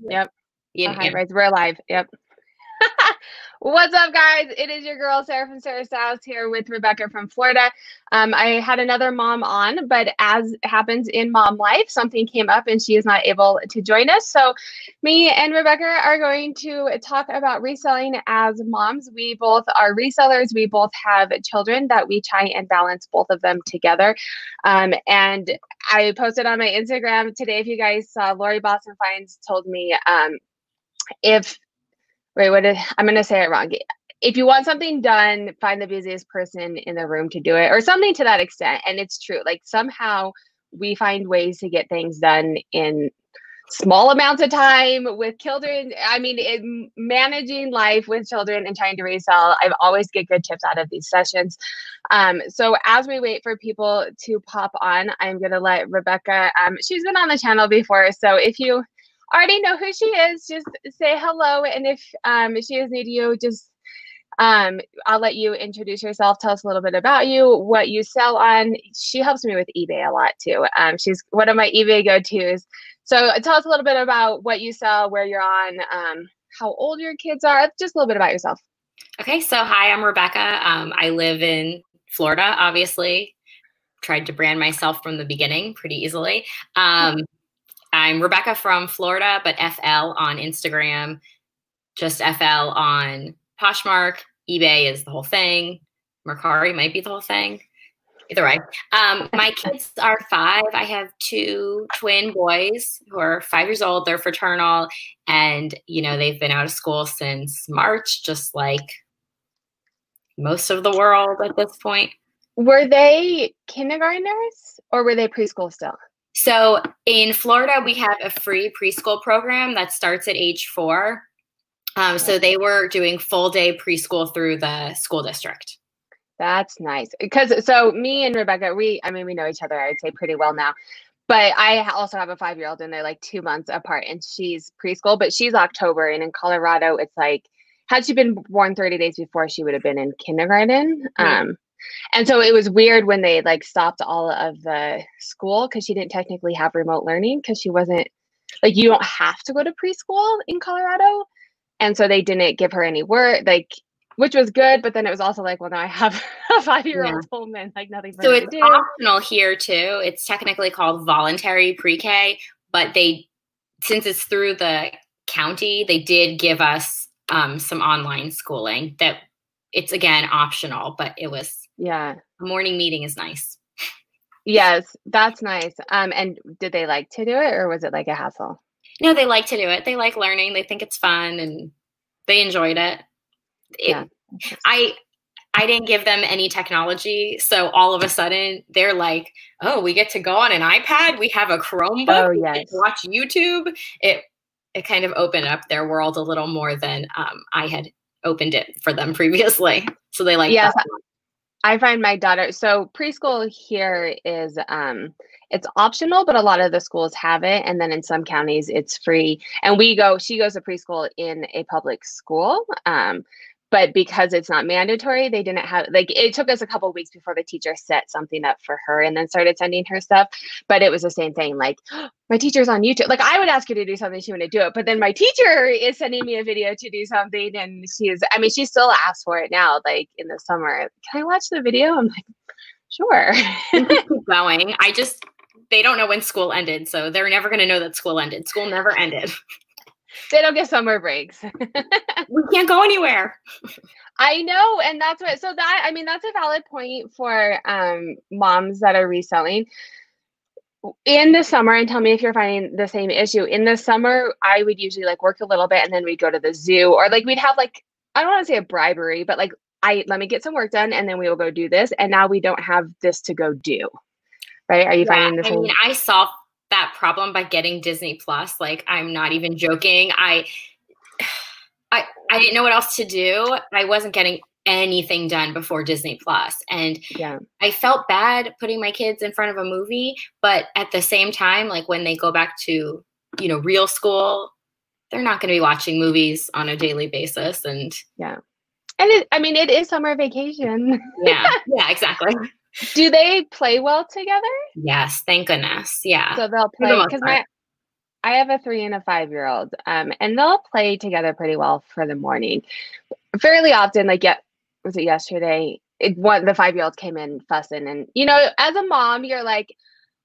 Yep. Yeah. Hi, Rise. We're alive. Yep. What's up, guys? It is your girl Sarah from Sarah's House here with Rebecca from Florida. Um, I had another mom on, but as happens in mom life, something came up and she is not able to join us. So, me and Rebecca are going to talk about reselling as moms. We both are resellers. We both have children that we try and balance both of them together. Um, and I posted on my Instagram today. If you guys saw, Lori Boston Finds told me um, if wait, what did I'm gonna say it wrong. If you want something done, find the busiest person in the room to do it, or something to that extent. And it's true. Like somehow we find ways to get things done in small amounts of time with children. I mean, in managing life with children and trying to resell, I always get good tips out of these sessions. Um, so as we wait for people to pop on, I'm going to let Rebecca, um, she's been on the channel before. So if you already know who she is, just say hello. And if um, she is new to you, just um, I'll let you introduce yourself. Tell us a little bit about you, what you sell on. She helps me with eBay a lot too. Um, she's one of my eBay go tos. So tell us a little bit about what you sell, where you're on, um, how old your kids are, just a little bit about yourself. Okay, so hi, I'm Rebecca. Um, I live in Florida, obviously. Tried to brand myself from the beginning pretty easily. I'm Rebecca from Florida, but FL on Instagram, just FL on Poshmark. eBay is the whole thing. Mercari might be the whole thing. Either way. Um, my kids are five. I have two twin boys who are five years old. They're fraternal. And, you know, they've been out of school since March, just like most of the world at this point. Were they kindergartners or were they preschool still? So in Florida, we have a free preschool program that starts at age four. Um, so they were doing full day preschool through the school district. That's nice. Because so me and Rebecca, we, I mean, we know each other, I'd say pretty well now. But I also have a five year old and they're like two months apart and she's preschool, but she's October. And in Colorado, it's like, had she been born 30 days before, she would have been in kindergarten. Um, and so it was weird when they like stopped all of the school because she didn't technically have remote learning because she wasn't like you don't have to go to preschool in Colorado. And so they didn't give her any work, like which was good, but then it was also like, well, now I have a five year old yeah. home and like nothing. so it's optional here too. It's technically called voluntary pre K, but they, since it's through the county, they did give us um, some online schooling that it's again optional, but it was yeah. A morning meeting is nice. Yes, that's nice. Um, and did they like to do it or was it like a hassle? No, they like to do it. They like learning. They think it's fun and they enjoyed it. it yeah. I I didn't give them any technology, so all of a sudden they're like, "Oh, we get to go on an iPad. We have a Chromebook. Oh, yes. watch YouTube." It it kind of opened up their world a little more than um, I had opened it for them previously. So they like yes, I find my daughter so preschool here is um it's optional, but a lot of the schools have it. And then in some counties it's free. And we go, she goes to preschool in a public school. Um, but because it's not mandatory they didn't have like it took us a couple weeks before the teacher set something up for her and then started sending her stuff but it was the same thing like oh, my teacher's on youtube. Like i would ask her to do something she wouldn't do it but then my teacher is sending me a video to do something and she's i mean she still asks for it now like in the summer can i watch the video? I'm like sure. Keep going. I just they don't know when school ended so they're never going to know that school ended. School never ended they don't get summer breaks. we can't go anywhere. I know, and that's what. So that I mean, that's a valid point for um, moms that are reselling. In the summer, and tell me if you're finding the same issue. In the summer, I would usually like work a little bit, and then we'd go to the zoo, or like we'd have like I don't want to say a bribery, but like I let me get some work done, and then we will go do this. And now we don't have this to go do. Right? Are you yeah, finding this? I mean, I saw that problem by getting Disney Plus. Like I'm not even joking. I I I didn't know what else to do. I wasn't getting anything done before Disney Plus. And yeah. I felt bad putting my kids in front of a movie, but at the same time like when they go back to, you know, real school, they're not going to be watching movies on a daily basis and Yeah. And it, I mean it is summer vacation. yeah. Yeah, exactly. Do they play well together? Yes, thank goodness. Yeah. So they'll play because my I have a three and a five year old, um, and they'll play together pretty well for the morning. Fairly often, like yeah, was it yesterday? It, one the five year old came in fussing, and you know, as a mom, you're like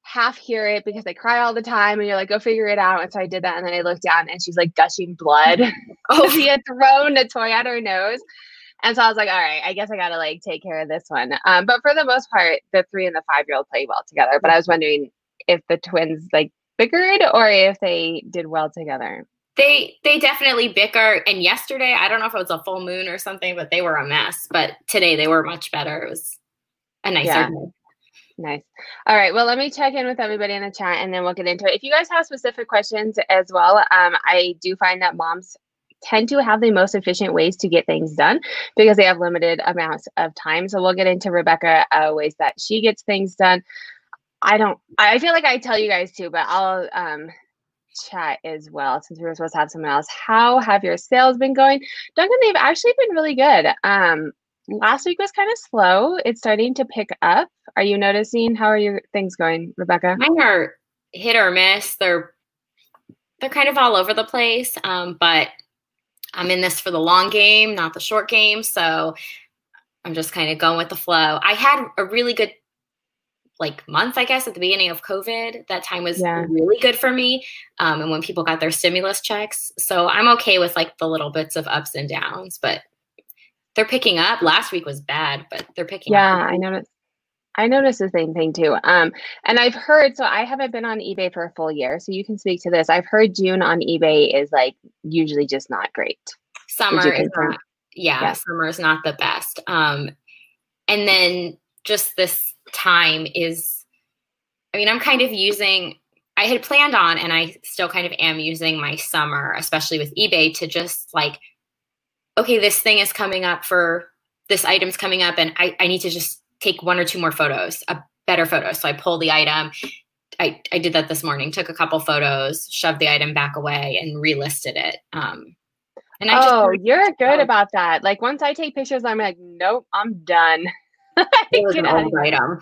half hear it because they cry all the time, and you're like, go figure it out. And so I did that, and then I looked down, and she's like gushing blood. oh, he had thrown a toy at her nose. And so I was like, all right, I guess I gotta like take care of this one. Um, but for the most part, the three and the five year old play well together. But I was wondering if the twins like bickered or if they did well together. They they definitely bicker. And yesterday, I don't know if it was a full moon or something, but they were a mess. But today they were much better. It was a nicer yeah. day. Nice. All right. Well, let me check in with everybody in the chat and then we'll get into it. If you guys have specific questions as well, um, I do find that moms tend to have the most efficient ways to get things done because they have limited amounts of time. So we'll get into Rebecca uh, ways that she gets things done. I don't. I feel like I tell you guys too, but I'll um, chat as well since we were supposed to have someone else. How have your sales been going, Duncan? They've actually been really good. Um, last week was kind of slow. It's starting to pick up. Are you noticing? How are your things going, Rebecca? Mine are hit or miss. They're they're kind of all over the place. Um, but I'm in this for the long game, not the short game. So I'm just kind of going with the flow. I had a really good like month, I guess, at the beginning of COVID. That time was yeah. really good for me. Um, and when people got their stimulus checks. So I'm okay with like the little bits of ups and downs, but they're picking up. Last week was bad, but they're picking yeah, up. Yeah, I noticed. I noticed the same thing too. Um, and I've heard, so I haven't been on eBay for a full year, so you can speak to this. I've heard June on eBay is like usually just not great. Summer is not, yeah, yeah, summer is not the best. Um, and then just this time is, I mean, I'm kind of using, I had planned on, and I still kind of am using my summer, especially with eBay, to just like, okay, this thing is coming up for this item's coming up, and I, I need to just take one or two more photos, a better photo. So I pull the item. I, I did that this morning, took a couple photos, shoved the item back away, and relisted it. Um, and I oh, just, you're good oh. about that. Like once I take pictures, I'm like, nope, I'm done. it was an old item.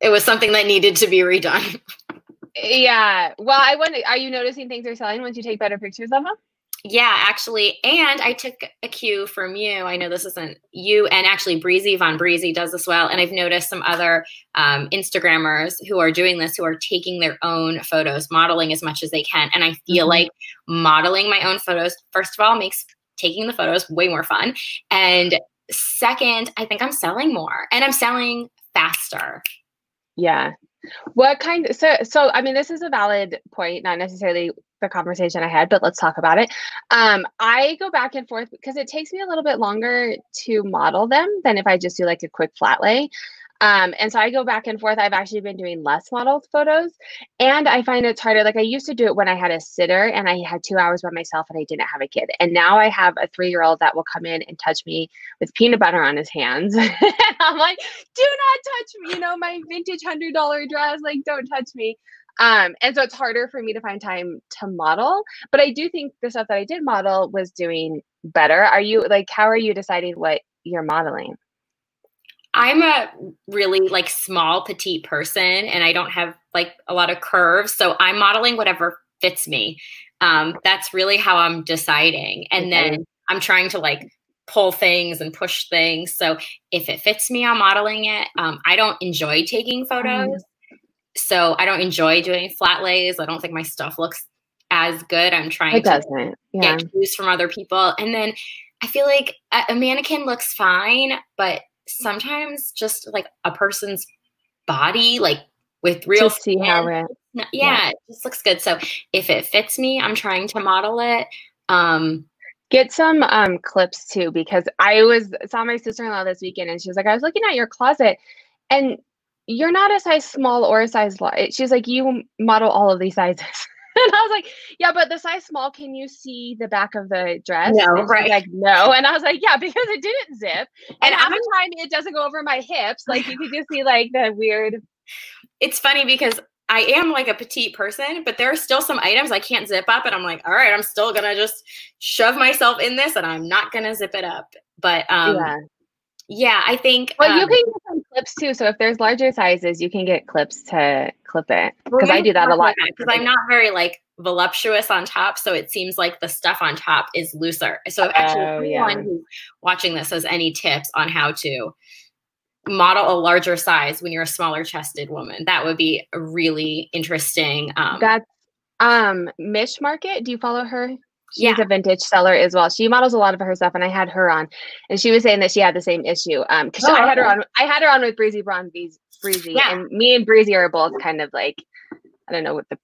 It was something that needed to be redone. yeah. Well, I wonder, are you noticing things are selling once you take better pictures of them? Yeah, actually, and I took a cue from you. I know this isn't you, and actually, Breezy Von Breezy does this well. And I've noticed some other um, Instagrammers who are doing this, who are taking their own photos, modeling as much as they can. And I feel mm-hmm. like modeling my own photos, first of all, makes taking the photos way more fun. And second, I think I'm selling more, and I'm selling faster. Yeah. What kind so so I mean this is a valid point, not necessarily the conversation I had, but let's talk about it. Um, I go back and forth because it takes me a little bit longer to model them than if I just do like a quick flat lay. Um, and so I go back and forth. I've actually been doing less modeled photos, and I find it's harder. Like I used to do it when I had a sitter and I had two hours by myself and I didn't have a kid. And now I have a three year old that will come in and touch me with peanut butter on his hands. and I'm like, do not touch me, you know, my vintage hundred dollar dress. Like, don't touch me. Um, and so it's harder for me to find time to model. But I do think the stuff that I did model was doing better. Are you like, how are you deciding what you're modeling? I'm a really like small petite person and I don't have like a lot of curves. So I'm modeling whatever fits me. Um, that's really how I'm deciding. And okay. then I'm trying to like pull things and push things. So if it fits me, I'm modeling it. Um, I don't enjoy taking photos. So I don't enjoy doing flat lays. I don't think my stuff looks as good. I'm trying it to doesn't. Yeah. get cues from other people. And then I feel like a, a mannequin looks fine, but sometimes just like a person's body, like with real to see how it yeah, yeah, it just looks good. So if it fits me, I'm trying to model it. Um get some um clips too because I was saw my sister-in-law this weekend and she was like, I was looking at your closet and you're not a size small or a size large. She's like, you model all of these sizes. and I was like, yeah, but the size small, can you see the back of the dress? No, right. Like, no. And I was like, yeah, because it didn't zip. And, and half the time it doesn't go over my hips. Like you could just see like the weird. It's funny because I am like a petite person, but there are still some items I can't zip up. And I'm like, all right, I'm still gonna just shove myself in this and I'm not gonna zip it up. But um yeah, yeah I think Well, um, you can clips too. So if there's larger sizes, you can get clips to clip it. Because I do that a lot. Because I'm not very like voluptuous on top, so it seems like the stuff on top is looser. So if actually Oh, anyone yeah. who's watching this has any tips on how to model a larger size when you're a smaller chested woman, that would be really interesting. Um, That's um Mish Market. Do you follow her? She's Yeah. a vintage seller as well. She models a lot of her stuff, and I had her on, and she was saying that she had the same issue. Um, because Oh, I had her on, I had her on with Breezy Breezy, Breezy, Yeah. and me and Breezy are both kind of like, I don't know what the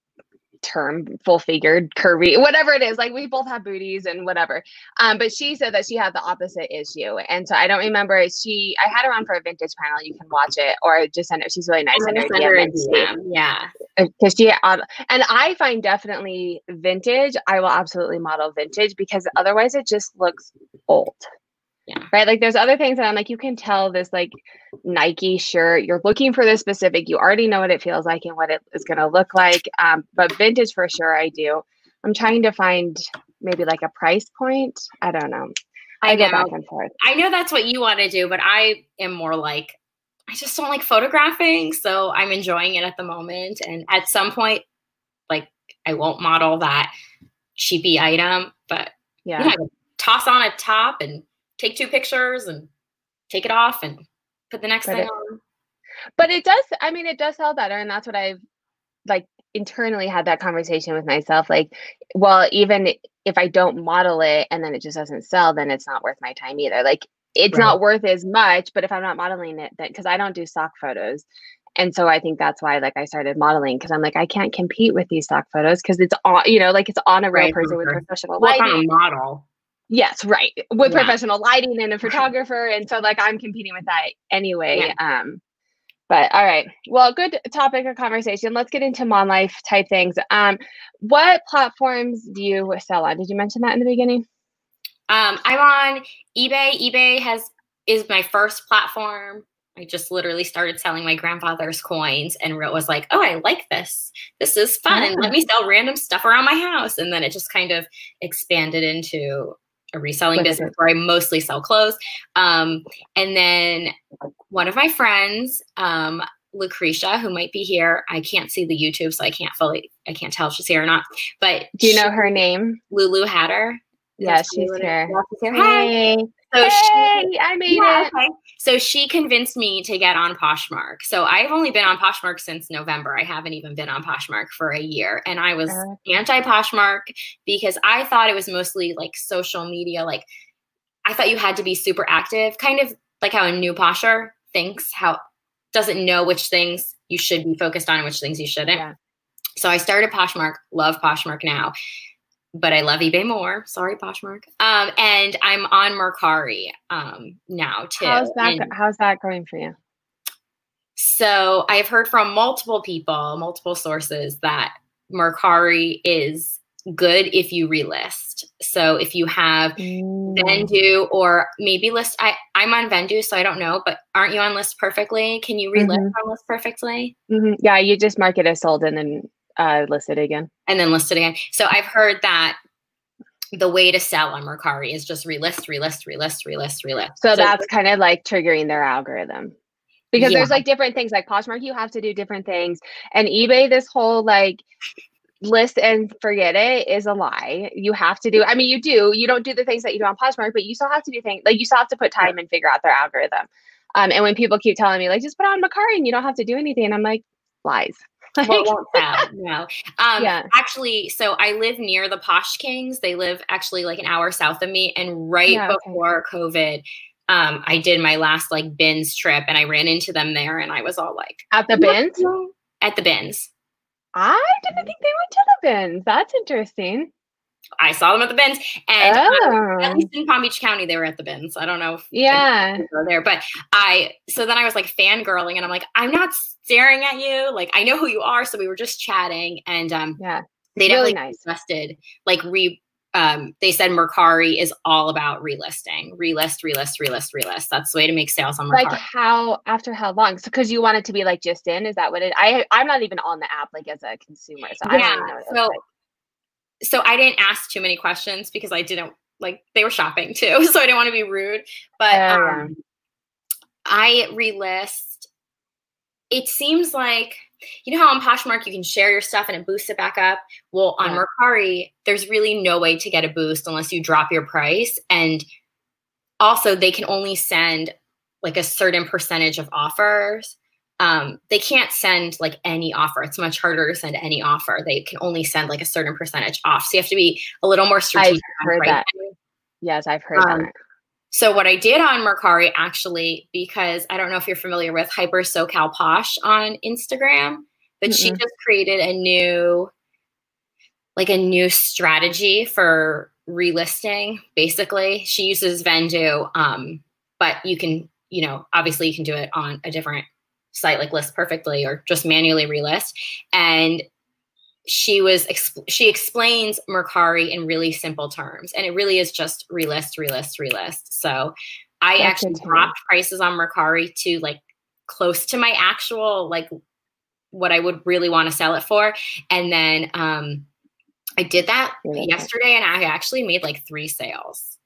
term, full figured, curvy, whatever it is. Like we both have booties and whatever. Um, but she said that she had the opposite issue, and so I don't remember. She, I had her on for a vintage panel. You can watch it, or just send her. She's really nice. Send her DM DM. Yeah. because she um, and I find definitely vintage. I will absolutely model vintage because otherwise it just looks old. Yeah. Right. Like there's other things that I'm like, you can tell this like Nike shirt, you're looking for this specific, you already know what it feels like and what it is going to look like. Um, but vintage for sure, I do. I'm trying to find maybe like a price point. I don't know. I, I go know. back and forth. I know that's what you want to do, but I am more like I just don't like photographing, so I'm enjoying it at the moment. And at some point, like I won't model that cheapy item, but Yeah. yeah, toss on a top and take two pictures and take it off and put the next Put thing it- on. but it does i mean it does sell better and that's what i've like internally had that conversation with myself like well even if i don't model it and then it just doesn't sell then it's not worth my time either. Like it's not worth as much but if i'm not modeling it then because i don't do stock photos. And so i think that's why like i started modeling because i'm like i can't compete with these stock photos because it's on you know like it's on a real Right, person with professional Well, lighting. I'm a model. Yes, right. With Yeah. professional lighting and a photographer. And so like I'm competing with that anyway. Um but all right. Well, good topic of conversation. Let's get into mom life type things. Um what platforms do you sell on? Did you mention that in the beginning? Um, I'm on eBay. eBay has is my first platform. I just literally started selling my grandfather's coins and was like, "Oh, I like this. This is fun. Yeah. Let me sell random stuff around my house." And then it just kind of expanded into a reselling What is business it? where I mostly sell clothes. Um, and then one of my friends, um, Lucretia, who might be here, I can't see the YouTube, so I can't fully, I can't tell if she's here or not. But Do you she- know her name? Lulu Hatter? Is Yeah, that she's here. Yeah, she's here. Hi. Hey, So she, I made yeah, it. okay. So she convinced me to get on Poshmark. So I've only been on Poshmark since November. I haven't even been on Poshmark for a year. And I was Uh. anti Poshmark because I thought it was mostly like social media. Like I thought you had to be super active, kind of like how a new posher thinks, how doesn't know which things you should be focused on and which things you shouldn't. Yeah. So I started Poshmark, love Poshmark now, but I love eBay more. Sorry, Poshmark. Um, and I'm on Mercari um, now too. How's that And how's that going for you? so I've heard from multiple people, multiple sources that Mercari is good if you relist. So if you have Mm. Vendoo or maybe list, I, I'm on Vendoo, so I don't know, but aren't you on List Perfectly? Can you relist Mhm. on List Perfectly? Mhm. Yeah, you just mark it as sold and then uh list it again. and then list it again. So I've heard that the way to sell on Mercari is just relist, relist, relist, relist, relist. So, that's kind of like triggering their algorithm. Because there's like different things like Poshmark, you have to do different things. And eBay, this whole like list and forget it is a lie. You have to do, I mean, you do, you don't do the things that you do on Poshmark, but you still have to do things like you still have to put time and figure out their algorithm. Um, and when people keep telling me, like, just put on Mercari and you don't have to do anything, I'm like, lies. Like, it won't sell. No. Um, Yeah. Actually, so I live near the Posh Kings. They live actually like an hour south of me. And right Yeah, okay. before COVID, um, I did my last like bins trip and I ran into them there and I was all like, at the bins? at the bins. I didn't think they went to the bins. That's interesting. I saw them at the bins. And Oh, at least in Palm Beach County, they were at the bins. I don't know if yeah. there. But I so then I was like fangirling and I'm like, I'm not staring at you. Like I know who you are. So we were just chatting and um Yeah. they Really definitely nice. suggested like re um they said Mercari is all about relisting. Relist, relist, relist, relist. That's the way to make sales on Mercari. like how after how long so because you want it to be like just in is that what it i i'm not even on the app like as a consumer so i don't know what so so I didn't ask too many questions because I didn't like they were shopping too, so I didn't want to be rude. But Oh, um, I relist it seems like you know how on Poshmark you can share your stuff and it boosts it back up. Well, on yeah. Mercari, there's really no way to get a boost unless you drop your price, and also they can only send like a certain percentage of offers. Um, they can't send like any offer. It's much harder to send any offer. They can only send like a certain percentage off. So you have to be a little more strategic. I've heard that. Yes, I've heard um, that. So what I did on Mercari actually, because I don't know if you're familiar with Hyper SoCal Posh on Instagram, but mm she just created a new, like a new strategy for relisting. Basically, she uses Vendoo, um, but you can, you know, obviously you can do it on a different site like List Perfectly or just manually relist. And she was she explains Mercari in really simple terms, and it really is just relist, relist, relist. So I That's actually dropped prices on Mercari to like close to my actual like what I would really want to sell it for, and then um, I did that yeah. yesterday, and I actually made like three sales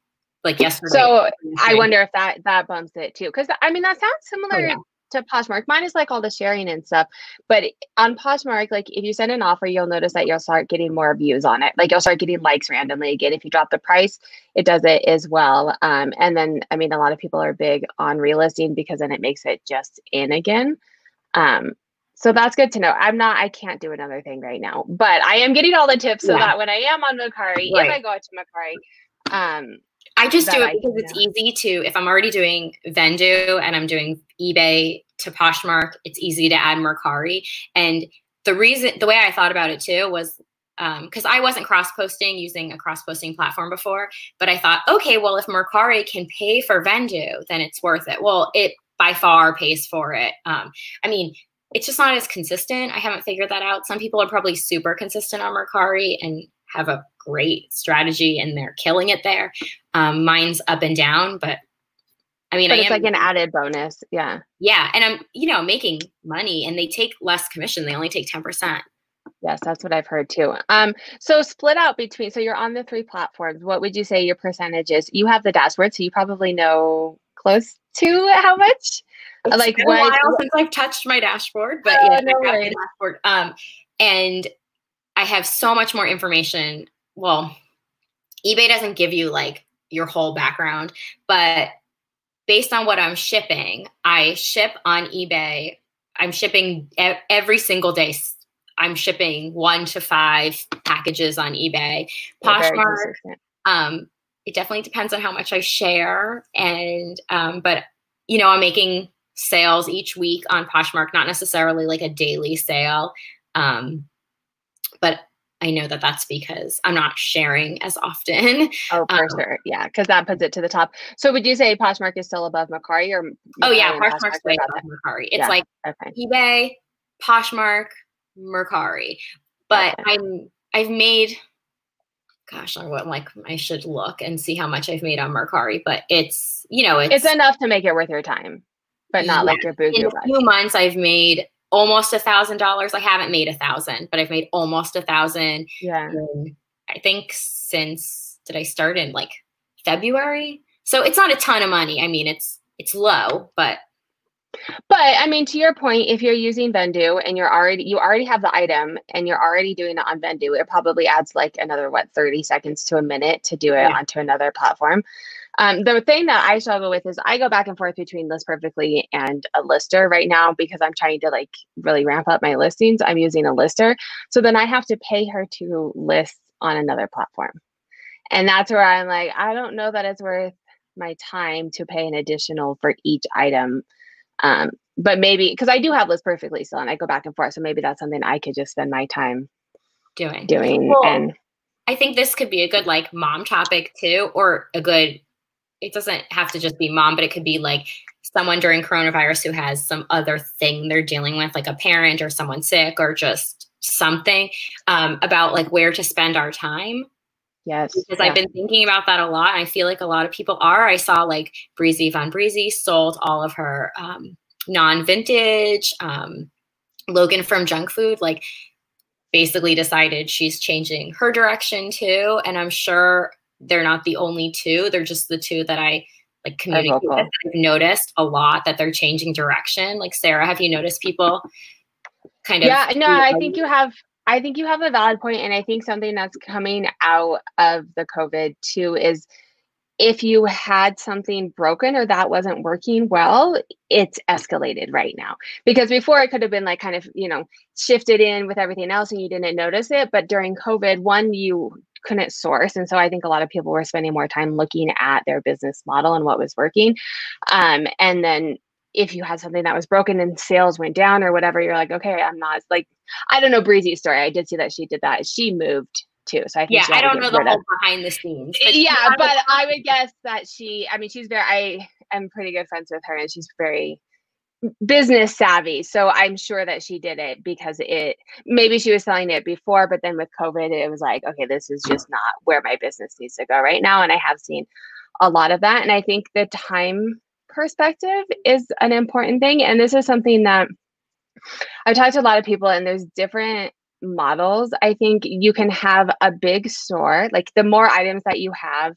like yesterday. So I wonder if that that bumps it too, because I mean that sounds similar. Oh, yeah to Poshmark. Mine is like all the sharing and stuff. But on Poshmark, like if you send an offer, you'll notice that you'll start getting more views on it. Like you'll start getting likes randomly again. If you drop the price, it does it as well. Um, and then I mean a lot of people are big on relisting because then it makes it just in again. Um, so that's good to know. I'm not, I can't do another thing right now, but I am getting all the tips so yeah. that when I am on Mercari, right. if I go out to Mercari, um, I just do it because it's easy to, if I'm already doing Vendoo and I'm doing eBay to Poshmark, it's easy to add Mercari. And the reason, the way I thought about it too was because um, I wasn't cross posting using a cross posting platform before, but I thought, okay, well, if Mercari can pay for Vendoo, then it's worth it. Well, it by far pays for it. Um, I mean, it's just not as consistent. I haven't figured that out. Some people are probably super consistent on Mercari and have a great strategy and they're killing it there. Um, mine's up and down, but I mean, but I it's am, like an added bonus. Yeah. Yeah. And I'm, you know, making money and they take less commission. They only take 10%. Yes, that's what I've heard too. Um, so split out between, so you're on the three platforms. What would you say your percentage is? You have the dashboard, so you probably know close to how much. It's like been what, a while since I've touched my dashboard, but oh, yeah, no I have the dashboard. Um, and I have so much more information. Well, eBay doesn't give you like your whole background, but based on what I'm shipping, I ship on eBay. I'm shipping every single day. I'm shipping one to five packages on eBay. Poshmark, um, it definitely depends on how much I share, and um, but you know, I'm making sales each week on Poshmark, not necessarily like a daily sale. Um, but I know that that's because I'm not sharing as often. Oh, for um, sure. Yeah, because that puts it to the top. So would you say Poshmark is still above Mercari or? oh yeah, Poshmark's way above Mercari. It's yeah. like okay. eBay, Poshmark, Mercari. But okay. I'm I've made gosh, I would like I should look and see how much I've made on Mercari, but it's you know it's, it's enough to make it worth your time, but not yeah. like your boozy. In a few months, I've made almost a thousand dollars. I haven't made a thousand, but I've made almost a thousand. Yeah. I think since did I start in like February? So it's not a ton of money. I mean, it's it's low, but but I mean, to your point, if you're using Vendoo and you're already you already have the item and you're already doing it on Vendoo, it probably adds like another what 30 seconds to a minute to do it yeah. onto another platform. Um, the thing that I struggle with is I go back and forth between List Perfectly and a lister right now because I'm trying to like really ramp up my listings. I'm using a lister. So then I have to pay her to list on another platform. And that's where I'm like, I don't know that it's worth my time to pay an additional for each item. Um, but maybe because I do have List Perfectly still and I go back and forth. So maybe that's something I could just spend my time doing. Doing well, and I think this could be a good like mom topic too, or a good it doesn't have to just be mom, but it could be like someone during coronavirus who has some other thing they're dealing with, like a parent or someone sick or just something um, about like where to spend our time. Yes. Because yeah. I've been thinking about that a lot. I feel like a lot of people are. I saw like Breezy Von Breezy sold all of her um, non vintage. Um, Logan from Junk Food, like, basically decided she's changing her direction too. And I'm sure they're not the only two. They're just the two that I like communicate with. I've noticed a lot that they're changing direction. Like Sarah, have you noticed people kind of Yeah, no, I think you have I think you have a valid point and I think something that's coming out of the COVID too is if you had something broken or that wasn't working well, it's escalated right now. Because before it could have been like kind of, you know, shifted in with everything else and you didn't notice it. But during COVID, one, you couldn't source. And so I think a lot of people were spending more time looking at their business model and what was working. Um, and then if you had something that was broken and sales went down or whatever, you're like, okay, I'm not like, I don't know Breezy's story. I did see that she did that. She moved too. So I think yeah, I don't know the whole of, behind the scenes. But yeah, but I would guess that she. I mean, she's very. I am pretty good friends with her, and she's very business savvy. So I'm sure that she did it because it. Maybe she was selling it before, but then with COVID, it was like, okay, this is just not where my business needs to go right now. And I have seen a lot of that, and I think the time perspective is an important thing. And this is something that I've talked to a lot of people, and there's different models, I think you can have a big store. Like the more items that you have,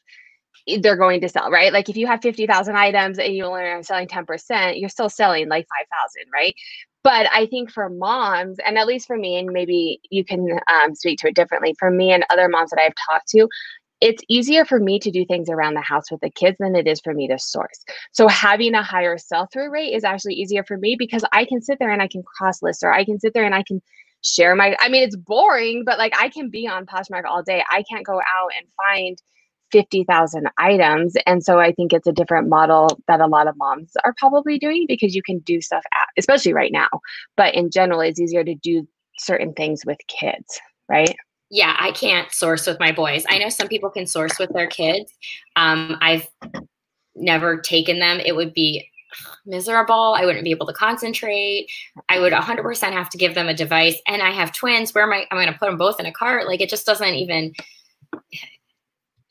they're going to sell, right? Like if you have 50,000 items and you only are selling 10%, you're still selling like 5,000, right? But I think for moms, and at least for me, and maybe you can um, speak to it differently, for me and other moms that I've talked to, it's easier for me to do things around the house with the kids than it is for me to source. So having a higher sell through rate is actually easier for me because I can sit there and I can cross list or I can sit there and I can share my I mean it's boring, but like I can be on Poshmark all day. I can't go out and find 50,000 items. And so I think it's a different model that a lot of moms are probably doing because you can do stuff at, especially right now. But in general, it's easier to do certain things with kids, right? Yeah, I can't source with my boys. I know some people can source with their kids. Um, I've never taken them. It would be miserable. I wouldn't be able to concentrate. I would 100% have to give them a device. And I have twins. Where am I? I'm going to put them both in a cart. Like it just doesn't even,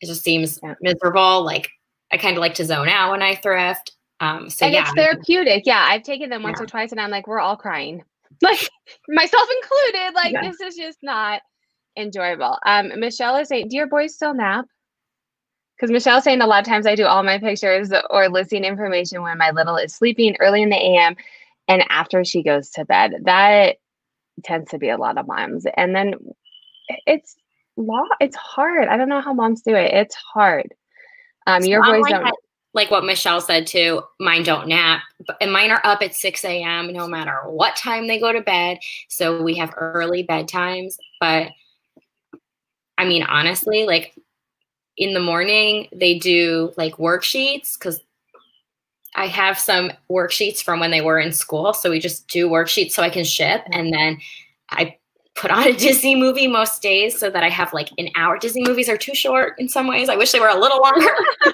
it just seems miserable. Like I kind of like to zone out when I thrift. Um, so and yeah. it's therapeutic. Yeah. I've taken them once yeah. or twice and I'm like, we're all crying. Like myself included. Like yeah. this is just not enjoyable. Um, Michelle is saying, do your boys still nap? because Michelle's saying a lot of times I do all my pictures or listing information when my little is sleeping early in the AM and after she goes to bed. That tends to be a lot of moms. And then it's law, it's hard. I don't know how moms do it. It's hard. Um, your boys like don't. That, like what Michelle said too, mine don't nap, and mine are up at 6 a.m. no matter what time they go to bed. So we have early bedtimes. But I mean, honestly, like in the morning they do like worksheets because I have some worksheets from when they were in school. So we just do worksheets so I can ship. And then I put on a Disney movie most days so that I have like an hour. Disney movies are too short in some ways. I wish they were a little longer.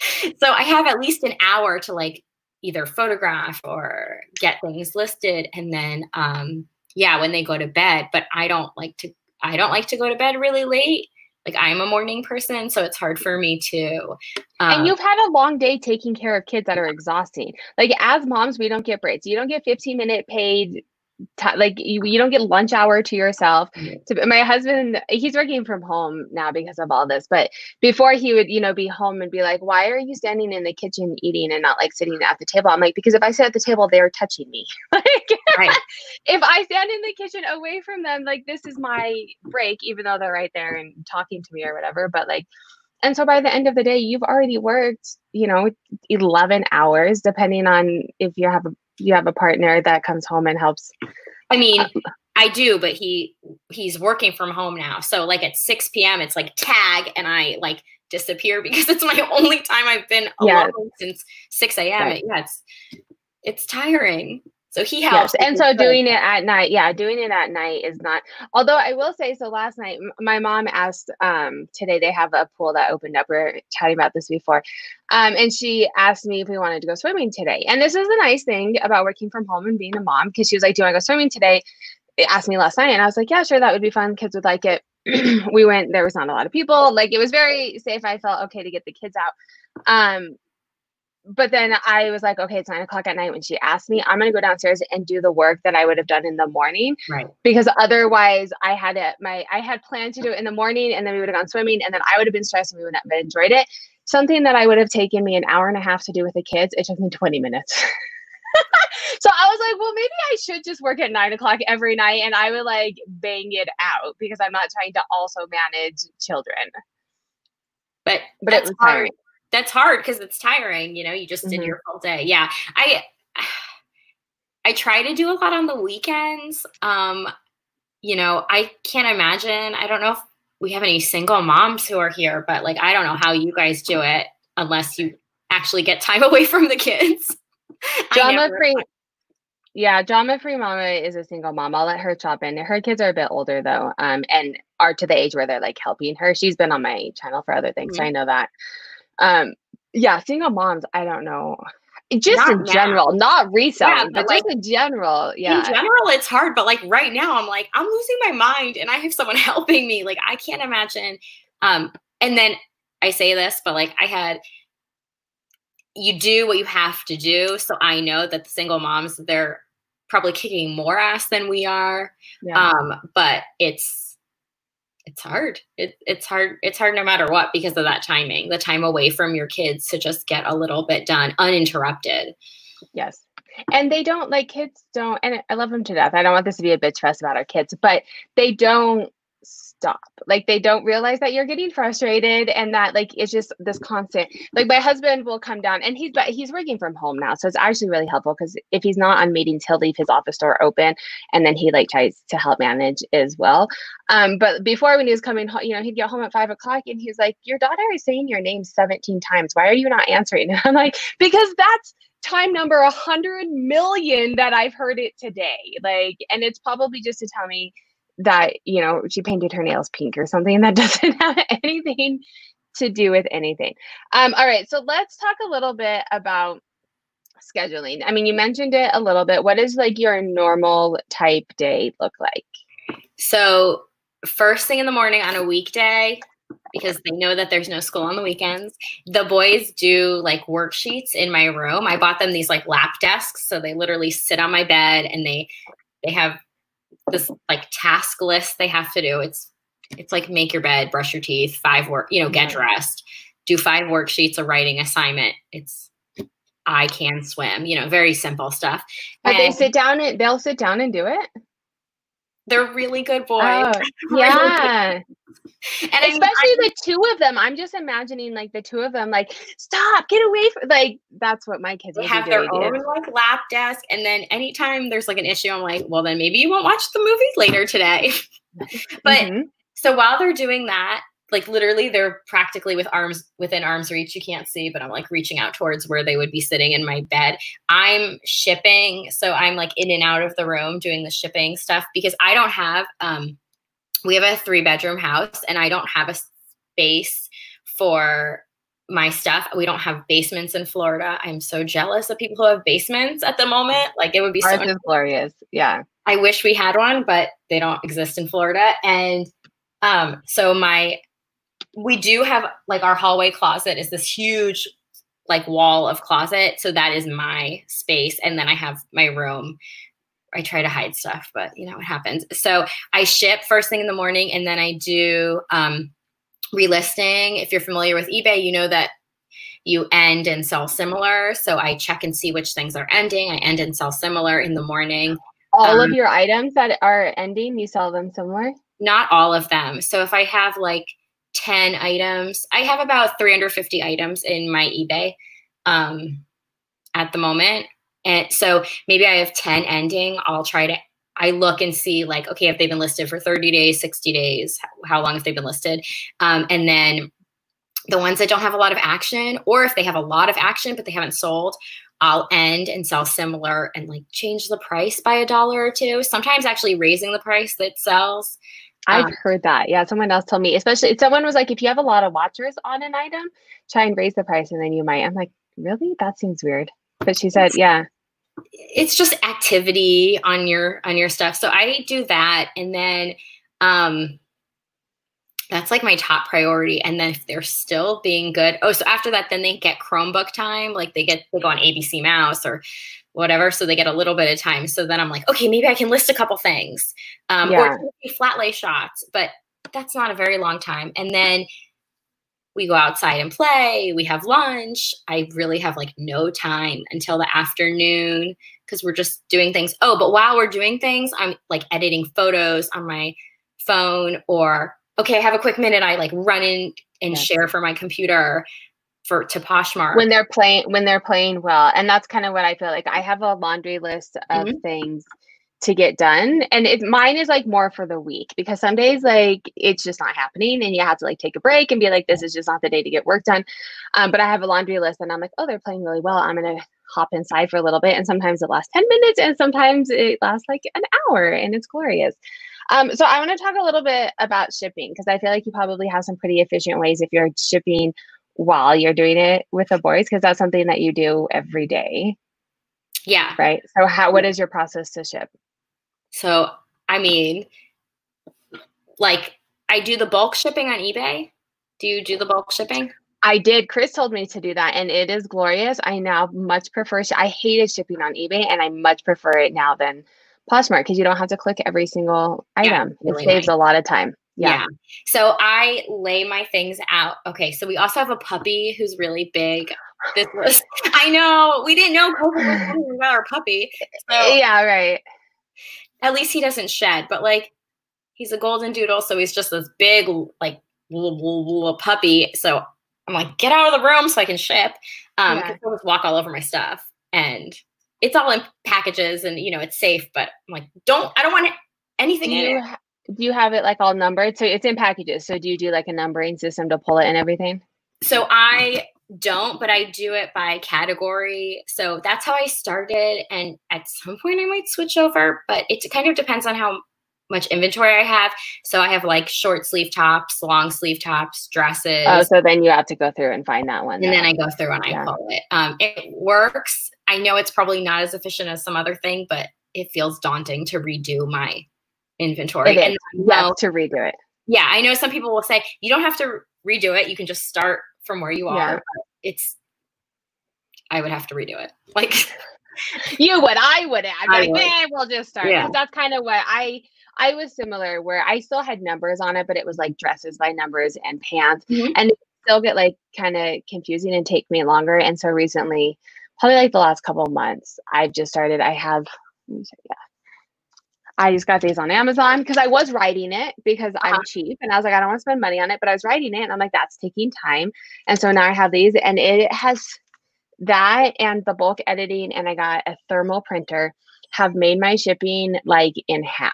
so I have at least an hour to like either photograph or get things listed. And then, um, yeah, when they go to bed, but I don't like to, I don't like to go to bed really late like I'm a morning person, so it's hard for me to. Um, and you've had a long day taking care of kids that are exhausting. Like as moms, we don't get breaks. You don't get 15 minute paid t- like you, you don't get lunch hour to yourself. To, my husband he's working from home now because of all this but before he would you know be home and be like why are you standing in the kitchen eating and not like sitting at the table? I'm like because if i sit at the table they're touching me. Like right. if i stand in the kitchen away from them like this is my break even though they're right there and talking to me or whatever but like and so by the end of the day you've already worked you know 11 hours depending on if you have a you have a partner that comes home and helps i mean uh, i do but he he's working from home now. So like at 6 p.m it's like tag and i like disappear because it's my only time i've been alone since 6 a.m right. yeah it's it's tiring so he helps. Yes. And so doing it at night, yeah, doing it at night is not. Although I will say, so last night my mom asked. Um, today they have a pool that opened up. We are chatting about this before, um, and she asked me if we wanted to go swimming today. And this is the nice thing about working from home and being a mom, because she was like, "Do you want to go swimming today?" It asked me last night, and I was like, "Yeah, sure, that would be fun. Kids would like it." we went. There was not a lot of people. Like it was very safe. I felt okay to get the kids out. Um, but then I was like, okay, it's nine o'clock at night when she asked me, I'm gonna go downstairs and do the work that I would have done in the morning. Right. Because otherwise I had it my I had planned to do it in the morning and then we would have gone swimming and then I would have been stressed and we wouldn't have enjoyed it. something that I would have taken me an hour and a half to do with the kids, it took me 20 minutes. so I was like, well, maybe I should just work at nine o'clock every night and I would like bang it out because I'm not trying to also manage children. But but it's hard. Tiring. That's hard because it's tiring. You know, you just mm-hmm. did your whole day. Yeah, I I try to do a lot on the weekends. Um, you know, I can't imagine. I don't know if we have any single moms who are here, but like I don't know how you guys do it unless you actually get time away from the kids. Drama free. Yeah, drama free mama is a single mom. I'll let her chop in. Her kids are a bit older though, um, and are to the age where they're like helping her. She's been on my channel for other things, mm-hmm. so I know that. Um, yeah, single moms. I don't know. Just not in now. general, not reselling, yeah, but, but like, just in general. Yeah. In general, it's hard, but like right now, I'm like, I'm losing my mind and I have someone helping me. Like, I can't imagine. Um, and then I say this, but like I had you do what you have to do. So I know that the single moms, they're probably kicking more ass than we are. Yeah. Um, but it's it's hard. It, it's hard. It's hard no matter what because of that timing, the time away from your kids to just get a little bit done uninterrupted. Yes. And they don't like kids don't, and I love them to death. I don't want this to be a bitch fest about our kids, but they don't stop. Like they don't realize that you're getting frustrated and that like it's just this constant. Like my husband will come down and he's but he's working from home now, so it's actually really helpful because if he's not on meetings, he'll leave his office door open and then he like tries to help manage as well. Um, but before when he was coming home, you know, he'd get home at five o'clock and he's like, "Your daughter is saying your name 17 times. Why are you not answering?" And I'm like, "Because that's." time number a hundred million that I've heard it today. Like, and it's probably just to tell me that you know she painted her nails pink or something that doesn't have anything to do with anything um all right so let's talk a little bit about scheduling i mean you mentioned it a little bit what does like your normal type day look like so first thing in the morning on a weekday because they know that there's no school on the weekends. The boys do like worksheets in my room. I bought them these like lap desks so they literally sit on my bed and they they have this like task list they have to do. It's it's like make your bed, brush your teeth, five work, you know, get dressed, do five worksheets, a writing assignment. It's I can swim, you know, very simple stuff. But they sit down and they'll sit down and do it. They're really good boys. Oh, yeah. And especially I, the two of them. I'm just imagining like the two of them, like, stop, get away from like that's what my kids have their own like lap desk. And then anytime there's like an issue, I'm like, well, then maybe you won't watch the movie later today. but mm-hmm. so while they're doing that, like literally they're practically with arms within arm's reach you can't see but i'm like reaching out towards where they would be sitting in my bed i'm shipping so i'm like in and out of the room doing the shipping stuff because i don't have um we have a three bedroom house and i don't have a space for my stuff we don't have basements in florida i'm so jealous of people who have basements at the moment like it would be Ours so glorious yeah i wish we had one but they don't exist in florida and um, so my we do have like our hallway closet is this huge like wall of closet. So that is my space. And then I have my room. I try to hide stuff, but you know what happens. So I ship first thing in the morning and then I do um, relisting. If you're familiar with eBay, you know that you end and sell similar. So I check and see which things are ending. I end and sell similar in the morning. All um, of your items that are ending, you sell them similar? Not all of them. So if I have like 10 items. I have about 350 items in my eBay um, at the moment. And so maybe I have 10 ending. I'll try to, I look and see like, okay, if they've been listed for 30 days, 60 days, how long have they been listed? Um, and then the ones that don't have a lot of action, or if they have a lot of action, but they haven't sold, I'll end and sell similar and like change the price by a dollar or two. Sometimes actually raising the price that sells. I've um, heard that. Yeah, someone else told me, especially someone was like, if you have a lot of watchers on an item, try and raise the price and then you might. I'm like, really? That seems weird. But she said, yeah. It's just activity on your on your stuff. So I do that and then um that's like my top priority. And then if they're still being good, oh, so after that, then they get Chromebook time. Like they get they go on ABC Mouse or whatever. So they get a little bit of time. So then I'm like, okay, maybe I can list a couple things. Um, yeah. or flat lay shots, but that's not a very long time. And then we go outside and play, we have lunch. I really have like no time until the afternoon because we're just doing things. Oh, but while we're doing things, I'm like editing photos on my phone or okay, I have a quick minute. I like run in and share for my computer for to Poshmark when they're playing when they're playing well, and that's kind of what I feel like. I have a laundry list of mm-hmm. things to get done, and it mine is like more for the week because some days like it's just not happening, and you have to like take a break and be like, this is just not the day to get work done. Um, but I have a laundry list, and I'm like, oh, they're playing really well. I'm gonna hop inside for a little bit, and sometimes it lasts ten minutes, and sometimes it lasts like an hour, and it's glorious. Um, so I want to talk a little bit about shipping because I feel like you probably have some pretty efficient ways if you're shipping while you're doing it with the boys because that's something that you do every day. Yeah. Right. So how what is your process to ship? So I mean like I do the bulk shipping on eBay. Do you do the bulk shipping? I did. Chris told me to do that, and it is glorious. I now much prefer. Sh- I hated shipping on eBay, and I much prefer it now than Poshmark because you don't have to click every single item. Yeah, really it saves nice. a lot of time. Yeah. yeah. So I lay my things out. Okay. So we also have a puppy who's really big. This was, I know, we didn't know COVID was coming about our puppy. So yeah, right. At least he doesn't shed, but like he's a golden doodle. So he's just this big, like, puppy. So I'm like, get out of the room so I can ship. Um, yeah. I'll just walk all over my stuff. And it's all in packages and, you know, it's safe, but I'm like, don't, I don't want anything do you, do you have it like all numbered? So it's in packages. So do you do like a numbering system to pull it and everything? So I don't, but I do it by category. So that's how I started. And at some point I might switch over, but it kind of depends on how much inventory I have. So I have like short sleeve tops, long sleeve tops, dresses. Oh, so then you have to go through and find that one. And then I go through and yeah. I pull it. Um, it works. I know it's probably not as efficient as some other thing, but it feels daunting to redo my inventory. and you have to redo it. Yeah, I know some people will say you don't have to redo it. You can just start from where you are. Yeah. It's I would have to redo it. Like you would, I would. I'd be like, would. man, we'll just start. Yeah. That's kind of what I I was similar where I still had numbers on it, but it was like dresses by numbers and pants. Mm-hmm. And still get like kind of confusing and take me longer. And so recently, probably like the last couple months, I've just started. I have yeah, I just got these on Amazon because I was writing it because uh-huh. I'm cheap and I was like, I don't want to spend money on it, but I was writing it and I'm like, that's taking time. And so now I have these and it has that and the bulk editing and I got a thermal printer have made my shipping like in half.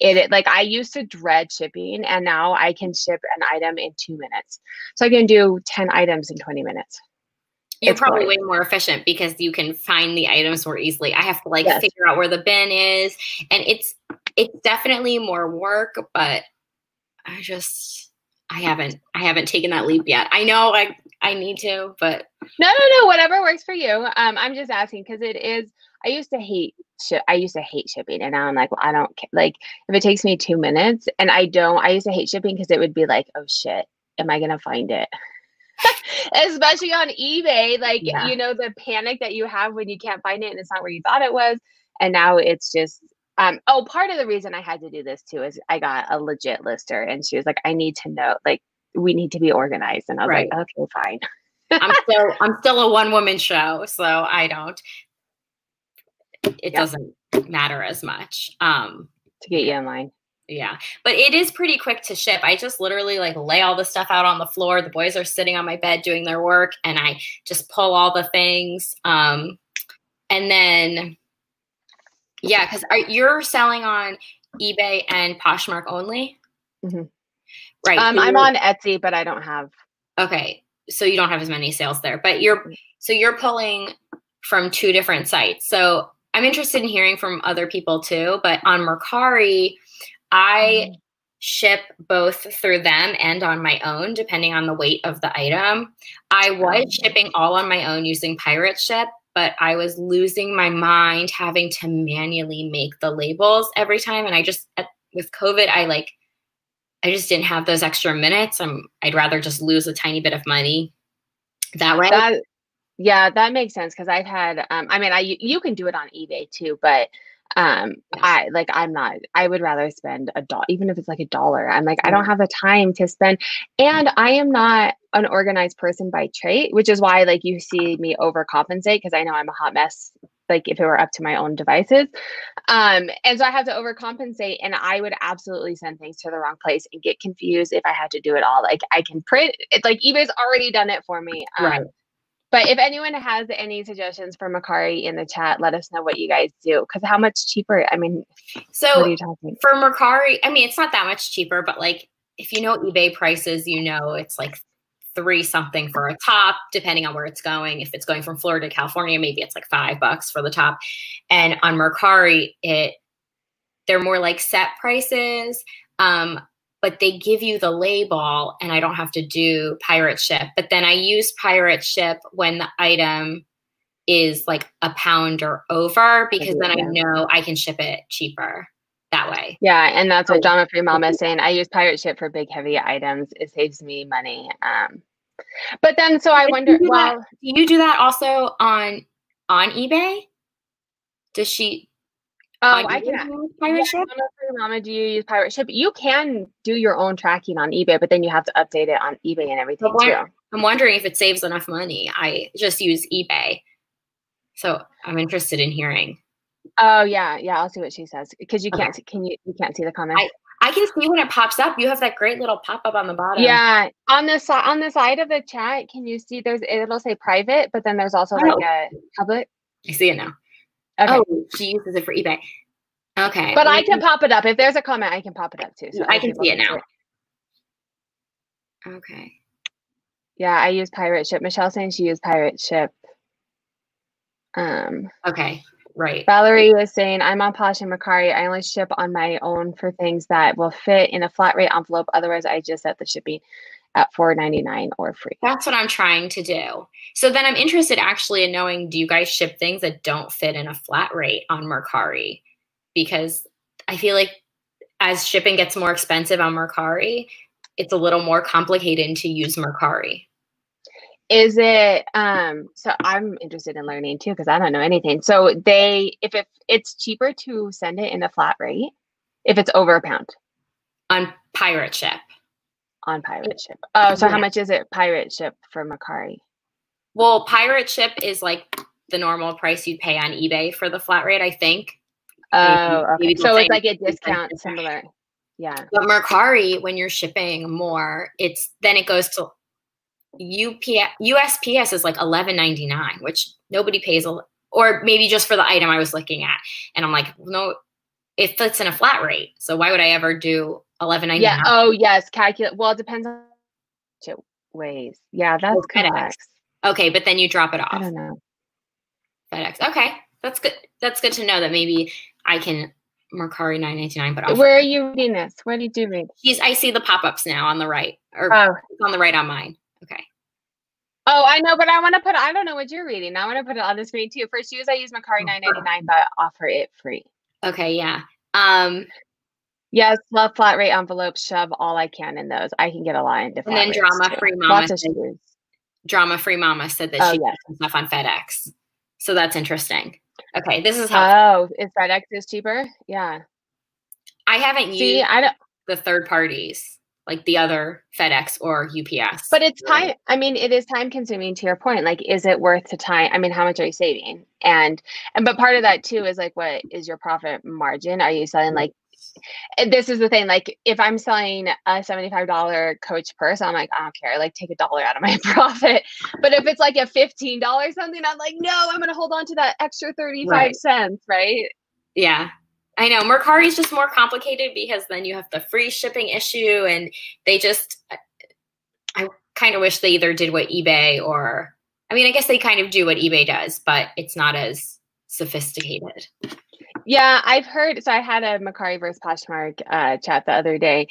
It like I used to dread shipping and now I can ship an item in two minutes. So I can do 10 items in 20 minutes. You're probably way more efficient because you can find the items more easily. I have to like yes. figure out where the bin is, and it's it's definitely more work, but I just I haven't I haven't taken that leap yet. I know I I need to, but no, no, no. Whatever works for you. Um, I'm just asking because it is. I used to hate ship. I used to hate shipping, and now I'm like, well, I don't like if it takes me two minutes, and I don't. I used to hate shipping because it would be like, oh shit, am I gonna find it? especially on eBay. Like, yeah. you know, the panic that you have when you can't find it and it's not where you thought it was. And now it's just, um, oh, part of the reason I had to do this too is I got a legit lister and she was like, I need to know, like, we need to be organized. And I was right. like, okay, fine. I'm still, I'm still a one woman show, so I don't, it yeah. doesn't matter as much. Um, to get you in line. Yeah. But it is pretty quick to ship. I just literally like lay all the stuff out on the floor. The boys are sitting on my bed doing their work and I just pull all the things. Um and then yeah, cuz you're selling on eBay and Poshmark only? Mm-hmm. Right. Um, I'm on Etsy, but I don't have. Okay, so you don't have as many sales there, but you're mm. so you're pulling from two different sites. So I'm interested in hearing from other people too. But on Mercari, I mm-hmm. ship both through them and on my own, depending on the weight of the item. I was shipping all on my own using Pirate Ship, but I was losing my mind having to manually make the labels every time. And I just, with COVID, I like, I just didn't have those extra minutes. I'm, I'd rather just lose a tiny bit of money that way. That, yeah, that makes sense because I've had, um, I mean, I you can do it on eBay too, but Um, I like I'm not. I would rather spend a dollar, even if it's like a dollar. I'm like I don't have the time to spend, and I am not an organized person by trait, which is why like you see me overcompensate because I know I'm a hot mess like if it were up to my own devices. Um, and so I have to overcompensate and I would absolutely send things to the wrong place and get confused if I had to do it all. Like I can print it like eBay's already done it for me. Um, right. But if anyone has any suggestions for Mercari in the chat, let us know what you guys do. Because how much cheaper? I mean, so for Mercari, I mean, it's not that much cheaper, but like if you know eBay prices, you know it's like three something for a top, depending on where it's going. If it's going from Florida to California, maybe it's like five bucks for the top. And on Mercari, it they're more like set prices. Um, but they give you the label and I don't have to do pirate ship. But then I use pirate ship when the item is like a pound or over because then I know I can ship it cheaper that way. Yeah, and that's what Drama Free Mama is saying. I use pirate ship for big heavy items. It saves me money. Um, but then so I wonder do well that, do you do that also on on eBay? Does she Oh, I can pirate ship. Mama, do you use pirate ship? You can do your own tracking on eBay, but then you have to update it on eBay and everything too. I'm wondering if it saves enough money. I just use eBay, so I'm interested in hearing. Oh yeah, yeah. I'll see what she says because you can't. Can you? You can't see the comments. I, I can see when it pops up. You have that great little pop up on the bottom. Yeah, on the side on the side of the chat, can you see? There's it'll say private, but then there's also oh. like a public. I see it now. Okay. Oh, she uses it for eBay. Okay, but I can pop it up if there's a comment. I can pop it up too. So I can see it now. It. Okay. Yeah, I use pirate ship. Michelle saying she used pirate ship. Um. Okay. Right. Valerie was saying, I'm on Posh and Mercari. I only ship on my own for things that will fit in a flat rate envelope. Otherwise, I just set the shipping at $4.99 or free. That's what I'm trying to do. So then I'm interested actually in knowing do you guys ship things that don't fit in a flat rate on Mercari? Because I feel like as shipping gets more expensive on Mercari, it's a little more complicated to use Mercari is it um so i'm interested in learning too because i don't know anything so they if it, it's cheaper to send it in a flat rate if it's over a pound on pirate ship on pirate ship oh so yeah. how much is it pirate ship for Mercari well pirate ship is like the normal price you'd pay on ebay for the flat rate i think oh maybe, okay. so it's like a discount similar yeah but Mercari when you're shipping more it's then it goes to UPS, USPS is like eleven ninety nine, which nobody pays, a, or maybe just for the item I was looking at. And I'm like, no, it fits in a flat rate. So why would I ever do eleven ninety nine? Yeah. Oh yes, calculate. Well, it depends on it ways. Yeah, that's oh, FedEx. Okay, but then you drop it off. I don't know. FedEx. Okay, that's good. That's good to know that maybe I can Mercari nine ninety nine. But I'll where are you reading this? Where did you do read? He's. I see the pop ups now on the right, or oh. on the right on mine. Okay. Oh, I know, but I want to put. I don't know what you're reading. I want to put it on the screen too. For shoes, I use Mercari nine ninety nine, but offer it free. Okay, yeah. Um, yes, love flat rate envelopes. Shove all I can in those. I can get a lot line. And then drama free mama. Lots of shoes. Drama free mama said that oh, she yes. stuff on FedEx, so that's interesting. Okay, this is how. Oh, is FedEx is cheaper? Yeah. I haven't See, used I don't, the third parties like the other FedEx or UPS. But it's time. I mean, it is time consuming. To your point, like, is it worth the time? I mean, how much are you saving? And and but part of that too is like, what is your profit margin? Are you selling mm-hmm. like? This is the thing. Like, if I'm selling a seventy-five dollar Coach purse, I'm like, I don't care. Like, take a dollar out of my profit. But if it's like a fifteen dollars something, I'm like, no, I'm gonna hold on to that extra thirty-five right. cents, right? Yeah, I know Mercari is just more complicated because then you have the free shipping issue, and they just. Uh, I kind of wish they either did what eBay or, I mean, I guess they kind of do what eBay does, but it's not as sophisticated. Yeah, I've heard. So I had a Mercari versus Poshmark uh, chat the other day,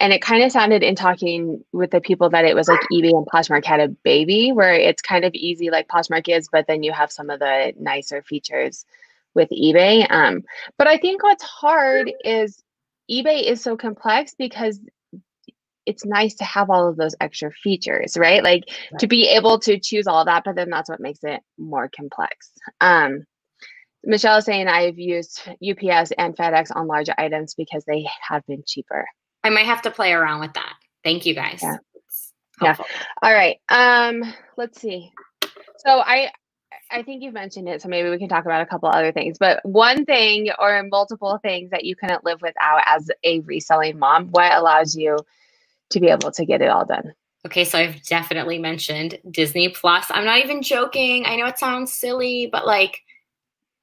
and it kind of sounded in talking with the people that it was like eBay and Poshmark had a baby, where it's kind of easy like Poshmark is, but then you have some of the nicer features with eBay. Um, but I think what's hard is eBay is so complex because it's nice to have all of those extra features, right? Like to be able to choose all that, but then that's what makes it more complex. Um, Michelle is saying I've used UPS and FedEx on larger items because they have been cheaper. I might have to play around with that. Thank you guys. Yeah. Yeah. All right. Um, let's see. So I I think you've mentioned it, so maybe we can talk about a couple other things. But one thing or multiple things that you couldn't live without as a reselling mom, what allows you to be able to get it all done? Okay, so I've definitely mentioned Disney Plus. I'm not even joking. I know it sounds silly, but like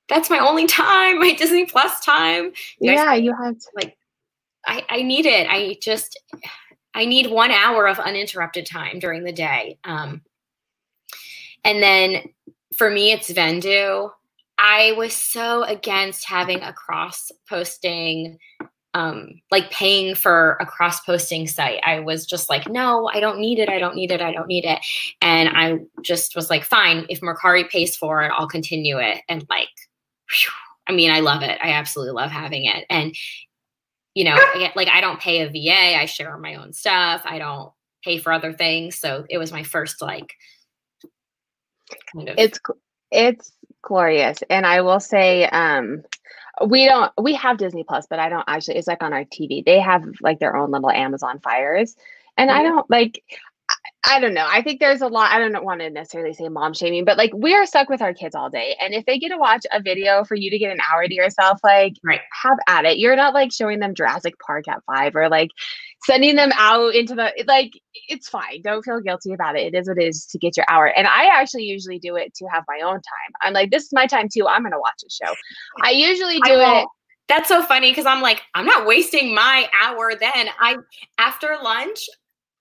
that's my only time, my Disney Plus time. You yeah, you have to. like I, I need it. I just I need one hour of uninterrupted time during the day. Um, and then for me, it's Vendoo. I was so against having a cross posting, um, like paying for a cross posting site. I was just like, no, I don't need it. I don't need it. I don't need it. And I just was like, fine, if Mercari pays for it, I'll continue it. And like, whew, I mean, I love it. I absolutely love having it. And, you know, like I don't pay a VA, I share my own stuff. I don't pay for other things. So it was my first like kind of it's it's glorious and i will say um we don't we have disney plus but i don't actually it's like on our tv they have like their own little amazon fires and mm-hmm. i don't like I don't know. I think there's a lot. I don't want to necessarily say mom shaming, but like we are stuck with our kids all day. And if they get to watch a video for you to get an hour to yourself, like right. have at it. You're not like showing them Jurassic Park at five or like sending them out into the like it's fine. Don't feel guilty about it. It is what it is to get your hour. And I actually usually do it to have my own time. I'm like, this is my time too. I'm gonna watch a show. I usually do I it that's so funny because I'm like, I'm not wasting my hour then. I after lunch,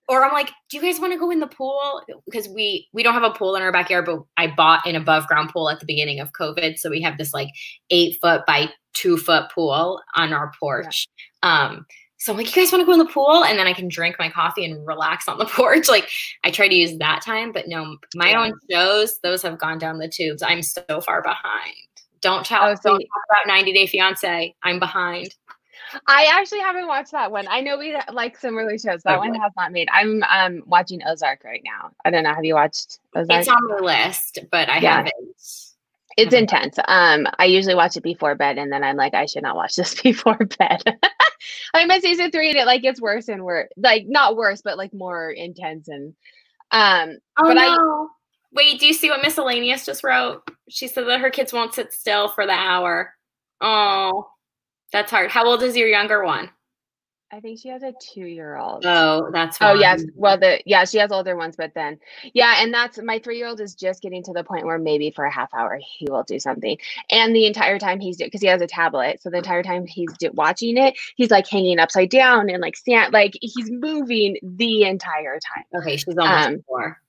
or I'm like, do you guys want to go in the pool? Because we we don't have a pool in our backyard, but I bought an above ground pool at the beginning of COVID, so we have this like eight foot by two foot pool on our porch. Yeah. Um, so I'm like, you guys want to go in the pool, and then I can drink my coffee and relax on the porch. Like I try to use that time, but no, my yeah. own shows those have gone down the tubes. I'm so far behind. Don't tell. Oh, so don't talk about 90 Day Fiance. I'm behind. I actually haven't watched that one. I know we like similar shows. That okay. one has not made. I'm um watching Ozark right now. I don't know. Have you watched Ozark? It's on the list, but I yeah. haven't. It's intense. Um, I usually watch it before bed, and then I'm like, I should not watch this before bed. I'm in season three, and it like gets worse and worse. Like not worse, but like more intense and um. Oh but no! I, Wait, do you see what Miscellaneous just wrote? She said that her kids won't sit still for the hour. Oh. That's hard. How old is your younger one? I think she has a two year old. Oh, that's oh yes. Well, the yeah, she has older ones, but then yeah, and that's my three year old is just getting to the point where maybe for a half hour he will do something, and the entire time he's because he has a tablet, so the entire time he's do, watching it, he's like hanging upside down and like stand like he's moving the entire time. Okay, she's almost um, four.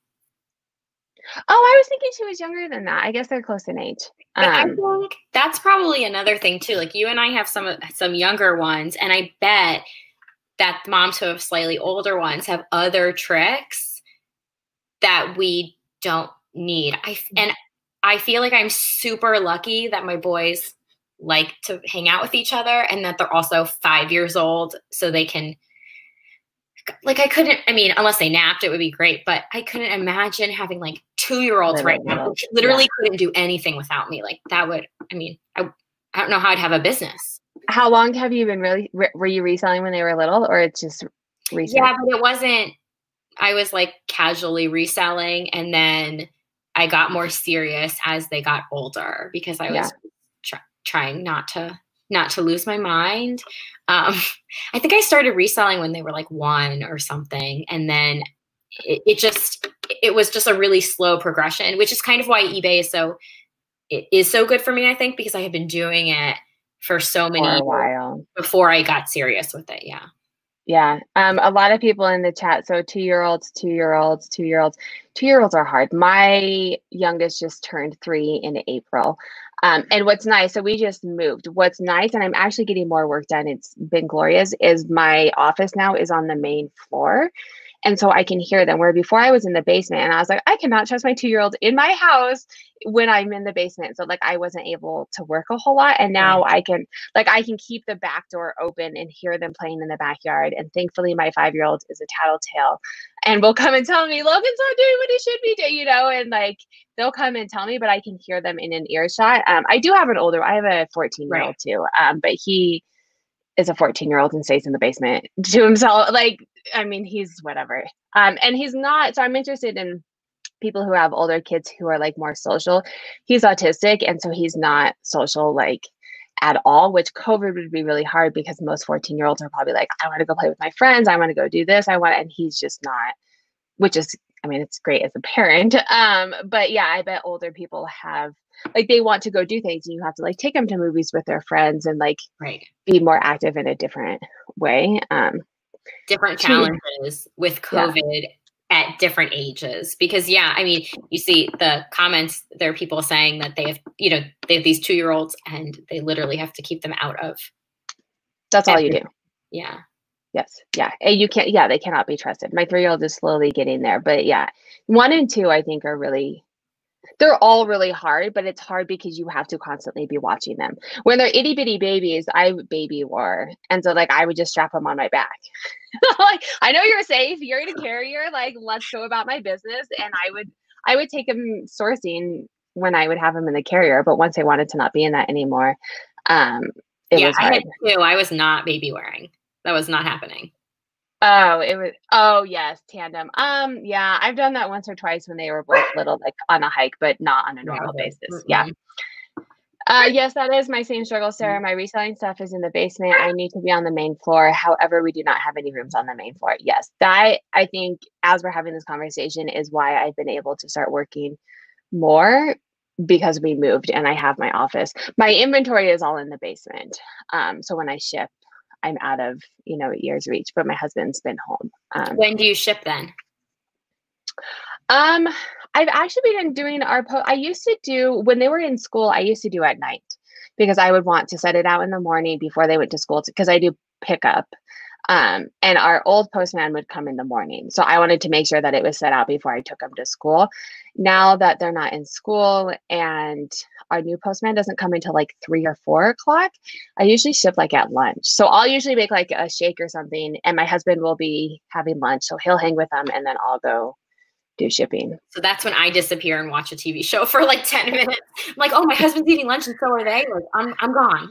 Oh, I was thinking she was younger than that. I guess they're close in age. Um, I think that's probably another thing too. Like you and I have some some younger ones, and I bet that moms who have slightly older ones have other tricks that we don't need. I and I feel like I'm super lucky that my boys like to hang out with each other and that they're also five years old, so they can like I couldn't. I mean, unless they napped, it would be great. But I couldn't imagine having like two year olds right now, literally yeah. couldn't do anything without me. Like that would. I mean, I I don't know how I'd have a business. How long have you been really? Were you reselling when they were little, or it's just recent? Yeah, but it wasn't. I was like casually reselling, and then I got more serious as they got older because I was yeah. tr- trying not to not to lose my mind. Um, I think I started reselling when they were like one or something, and then it, it, just it was just a really slow progression, which is kind of why eBay is so it is so good for me. I think because I have been doing it for so many for while before I got serious with it. Yeah. Yeah. Um, a lot of people in the chat. So two year olds, two year olds, two year olds. Two year olds are hard. My youngest just turned three in April. Um, and what's nice, so we just moved. What's nice, and I'm actually getting more work done. It's been glorious. Is my office now is on the main floor, And so I can hear them. Where before I was in the basement and I was like, I cannot trust my two year old in my house when I'm in the basement. So like I wasn't able to work a whole lot. And now I can like I can keep the back door open and hear them playing in the backyard. And thankfully my five year old is a tattletale and will come and tell me Logan's not doing what he should be doing, you know, and like they'll come and tell me, but I can hear them in an earshot. Um, I do have an older, I have a 14 year old too. Um, but he is a 14 year old and stays in the basement to himself. Like, I mean, he's whatever. Um, and he's not, so I'm interested in people who have older kids who are like more social. He's autistic, and so he's not social like at all, which COVID would be really hard because most 14 year olds are probably like, I want to go play with my friends, I want to go do this, I want, and he's just not, which is, I mean, it's great as a parent. Um, but yeah, I bet older people have like they want to go do things and you have to like take them to movies with their friends and like right. be more active in a different way. Um, different challenges with COVID yeah at different ages. Because yeah i mean you see the comments there are people saying that they have you know they have these two year olds and they literally have to keep them out of that's all you do. yeah. Yes yeah. And you can't yeah they cannot be trusted. My three year old is slowly getting there but yeah one and two i think are really they're all really hard, but it's hard because you have to constantly be watching them. When they're itty bitty babies, I baby war. And so like I would just strap them on my back. like I know you're safe, you're in a carrier, like let's go about my business. And I would I would take them sourcing when I would have them in the carrier, but once I wanted to not be in that anymore, um, it yeah, was hard. I had two. I was not baby wearing. That was not happening. Oh, it was. Oh, yes, tandem. Um, yeah, I've done that once or twice when they were both little, like on a hike, but not on a normal basis. Mm-hmm. Yeah. Uh, yes, that is my same struggle, Sarah. My reselling stuff is in the basement. I need to be on the main floor. However, we do not have any rooms on the main floor. Yes, that I think as we're having this conversation is why I've been able to start working more because we moved and I have my office. My inventory is all in the basement. Um, so when I ship, I'm out of you know year's reach. But my husband's been home. Um, when do you ship then? Um, I've actually been doing our po- I used to do when they were in school. I used to do at night because I would want to set it out in the morning before they went to school because I do pickup. Um, and our old postman would come in the morning. So I wanted to make sure that it was set out before I took them to school. Now that they're not in school and our new postman doesn't come until like three or four o'clock. I usually ship like at lunch. So I'll usually make like a shake or something, and my husband will be having lunch. So he'll hang with them, and then I'll go do shipping. So that's when I disappear and watch a TV show for like 10 minutes. I'm like, oh, my husband's eating lunch and so are they. Like, I'm, I'm gone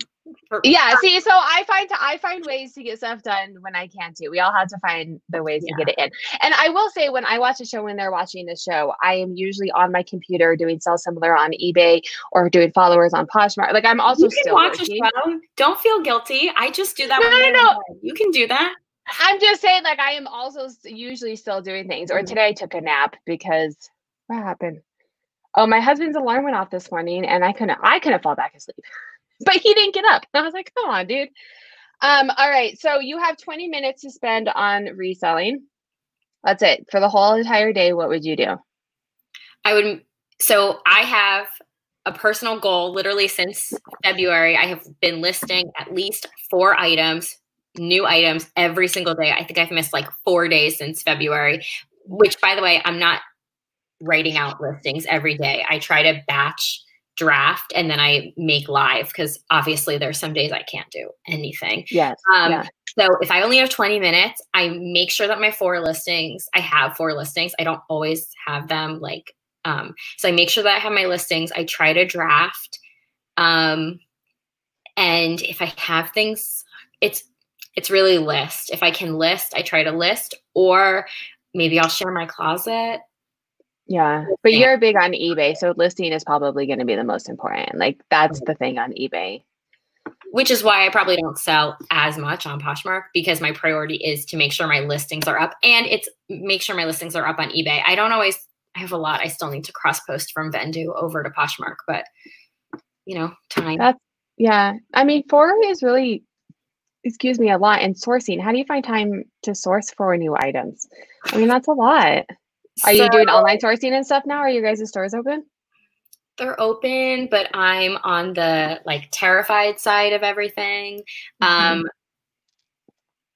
yeah see so i find i find ways to get stuff done when i can too. We all have to find the ways yeah. to get it in. And i will say when i watch a show when they're watching the show i am usually on my computer doing sell similar on ebay or doing followers on poshmark. Like i'm also you can still watch working. a show. Don't feel guilty. I just do that no no no. you can do that. I'm just saying like i am also usually still doing things. Or mm-hmm. today i took a nap because what happened? Oh my husband's alarm went off this morning and i couldn't i couldn't fall back asleep but he didn't get up. I was like, come on, dude. Um, all right. So you have 20 minutes to spend on reselling. That's it. For the whole entire day, what would you do? I would so I have a personal goal literally since February. I have been listing at least four items, new items every single day. I think I've missed like four days since February, which by the way, I'm not writing out listings every day. I try to batch draft and then I make live because obviously there's some days I can't do anything. Yes. Um, yeah. So if I only have 20 minutes, I make sure that my four listings, I have four listings. I don't always have them like, um, so I make sure that I have my listings. I try to draft. Um, and if I have things, it's, it's really list. If I can list, I try to list or maybe I'll share my closet yeah, but yeah. you're big on eBay, so listing is probably going to be the most important. Like that's mm-hmm. the thing on eBay. Which is why I probably don't sell as much on Poshmark because my priority is to make sure my listings are up and it's make sure my listings are up on eBay. I don't always I have a lot I still need to cross post from Vendoo over to Poshmark, but you know, time. That's yeah. I mean, four is really excuse me a lot and sourcing. How do you find time to source for new items? I mean, that's a lot. Are so, you doing online sourcing and stuff now? Are you guys' stores open? They're open, but I'm on the like terrified side of everything. Mm-hmm. Um,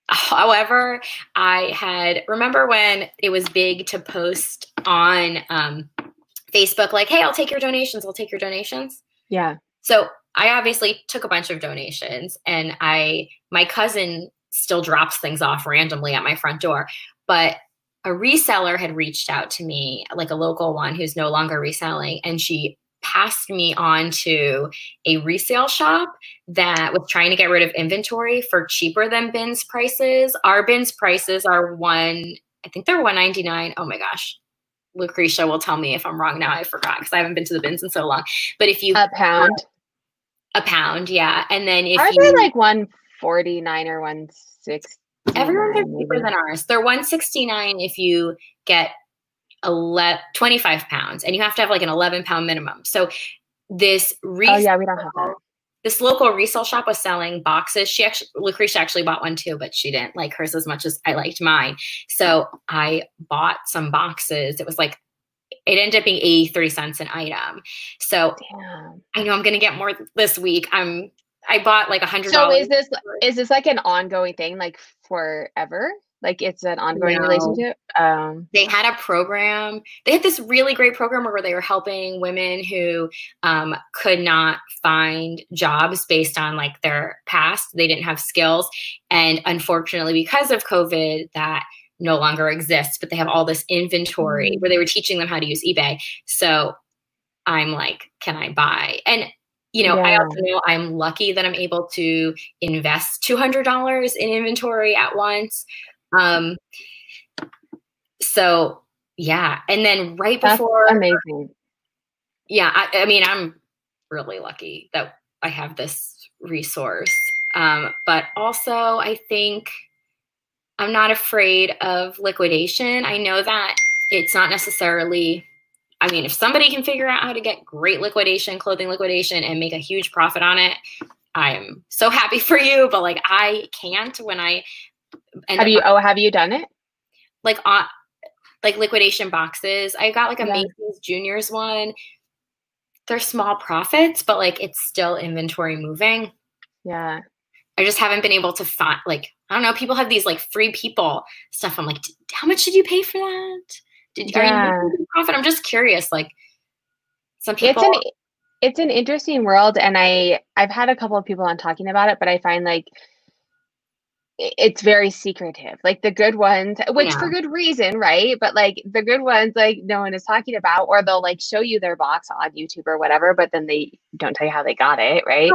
However, I had remember when it was big to post on um, Facebook, like, hey, I'll take your donations, I'll take your donations. Yeah. So I obviously took a bunch of donations and I my cousin still drops things off randomly at my front door. But a reseller had reached out to me, like a local one who's no longer reselling, and she passed me on to a resale shop that was trying to get rid of inventory for cheaper than bins prices. Our bins prices are one, I think they're 199. Oh my gosh. Lucretia will tell me if I'm wrong now. I forgot because I haven't been to the bins in so long. But if you a pound, a pound, yeah. And then if are you, they like 149 or 160? Everyone's are cheaper than ours. They're 169 if you get 11, 25 pounds and you have to have like an 11 pound minimum. So this resale, oh yeah, we don't have that. This local resale shop was selling boxes. She actually, Lucretia actually bought one too, but she didn't like hers as much as I liked mine. So I bought some boxes. It was like it ended up being 83 cents an item. So Damn. I know I'm going to get more this week. I'm I bought like a hundred. So is this is this like an ongoing thing, like forever? Like it's an ongoing no. relationship. Um, they had a program. They had this really great program where they were helping women who um, could not find jobs based on like their past. They didn't have skills, and unfortunately, because of COVID, that no longer exists. But they have all this inventory mm-hmm. where they were teaching them how to use eBay. So I'm like, can I buy? And you know, yeah. I also know I'm lucky that I'm able to invest $200 in inventory at once. Um, so yeah. And then right That's before amazing. Yeah. I, I, mean, I'm really lucky that I have this resource. Um, but also I think I'm not afraid of liquidation. I know that it's not necessarily I mean, if somebody can figure out how to get great liquidation, clothing liquidation, and make a huge profit on it, I am so happy for you. But like, I can't when I have you. Oh, have you done it? Like on like liquidation boxes. I got like a yeah. Macy's Juniors one. They're small profits, but like it's still inventory moving. Yeah. I just haven't been able to find like I don't know. People have these like free people stuff. I'm like, how much did you pay for that? Did yeah. are you profit? I'm just curious. Like some people. It's an it's an interesting world, and I I've had a couple of people on talking about it, but I find like it's very secretive. Like the good ones, which yeah. for good reason, right? But like the good ones, like no one is talking about, or they'll like show you their box on YouTube or whatever, but then they don't tell you how they got it, right?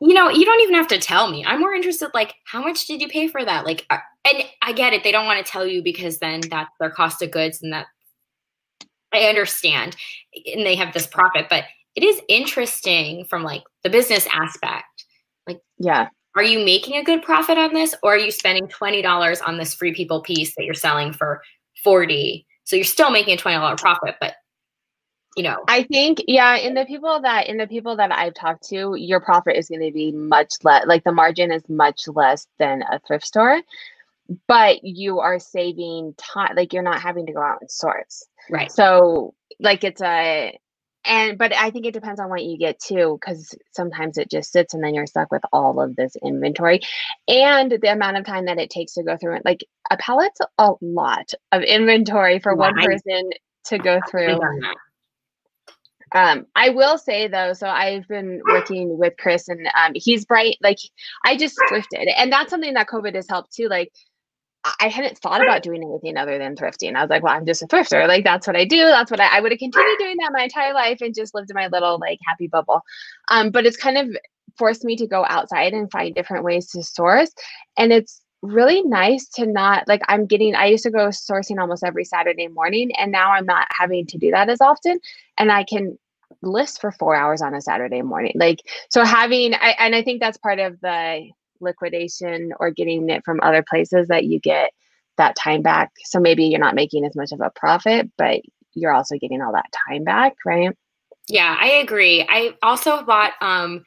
you know, you don't even have to tell me. I'm more interested, like, how much did you pay for that? Like, and I get it. They don't want to tell you because then that's their cost of goods and that I understand. And they have this profit, but it is interesting from like the business aspect. Like, yeah. Are you making a good profit on this or are you spending $20 on this free people piece that you're selling for 40? So you're still making a $20 profit, but you know i think yeah in the people that in the people that i've talked to your profit is going to be much less like the margin is much less than a thrift store but you are saving time like you're not having to go out and source. Right. So like it's a and but i think it depends on what you get too because sometimes it just sits and then you're stuck with all of this inventory. And the amount of time that it takes to go through it like a pallet's a lot of inventory for one person to go through. um, I will say though, so I've been working with Chris and um, he's bright. Like I just thrifted, and that's something that COVID has helped too. Like I hadn't thought about doing anything other than thrifting. I was like, well, I'm just a thrifter. Like that's what I do. That's what I, I would have continued doing that my entire life and just lived in my little like happy bubble. Um, but it's kind of forced me to go outside and find different ways to source, and it's really nice to not like I'm getting I used to go sourcing almost every Saturday morning and now I'm not having to do that as often and I can list for 4 hours on a Saturday morning. Like so having I and I think that's part of the liquidation or getting it from other places that you get that time back. So maybe you're not making as much of a profit, but you're also getting all that time back, right? Yeah, I agree. I also bought um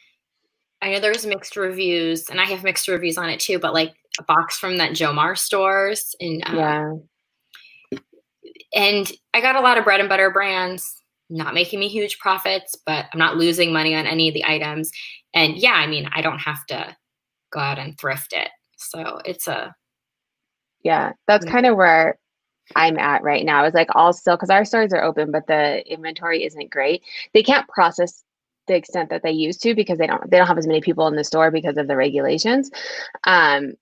I know there's mixed reviews and I have mixed reviews on it too, but like a box from that Jomar stores and um, yeah. And I got a lot of bread and butter brands, not making me huge profits, but I'm not losing money on any of the items. And yeah, I mean, I don't have to go out and thrift it. So it's a Yeah, that's kind of where I'm at right now. Is like all still because our stores are open, but the inventory isn't great. They can't process the extent that they used to because they don't they don't have as many people in the store because of the regulations. Um,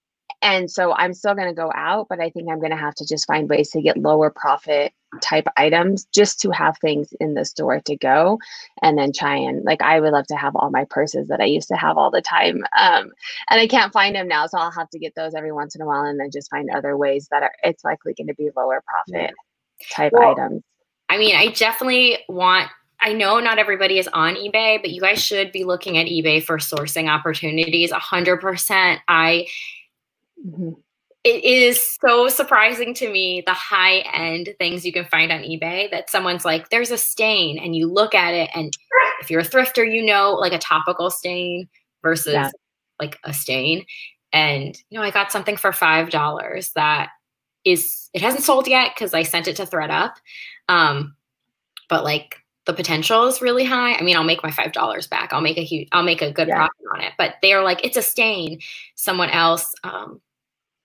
and so I'm still going to go out, but I think I'm going to have to just find ways to get lower profit type items just to have things in the store to go and then try and like I would love to have all my purses that I used to have all the time. Um, and I can't find them now. So I'll have to get those every once in a while and then just find other ways that are it's likely going to be lower profit type well, items. I mean, I definitely want I know not everybody is on eBay, but you guys should be looking at eBay for sourcing opportunities. 100%. I, mm-hmm. It is so surprising to me the high end things you can find on eBay that someone's like, there's a stain, and you look at it, and if you're a thrifter, you know, like a topical stain versus yeah. like a stain. And, you know, I got something for $5 that is, it hasn't sold yet because I sent it to ThredUp. Um, but like the potential is really high. I mean, I'll make my five dollars back. I'll make a huge, I'll make a good yeah. profit on it. But they're like, it's a stain. Someone else, um,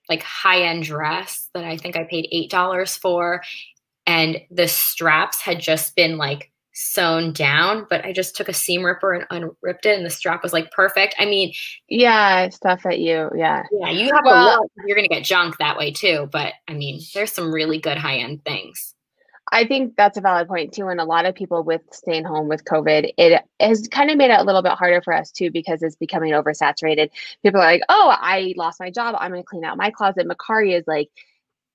like high end dress that I think I paid eight dollars for, and the straps had just been like sewn down, but I just took a seam ripper and unripped it, and the strap was like perfect. I mean, yeah, stuff at you, yeah, yeah, you have well, to You're gonna get junk that way too, but I mean, there's some really good high end things. I think that's a valid point too. And a lot of people with staying home with COVID, it has kind of made it a little bit harder for us too because it's becoming oversaturated. People are like, oh, I lost my job. I'm going to clean out my closet. Mercari is like,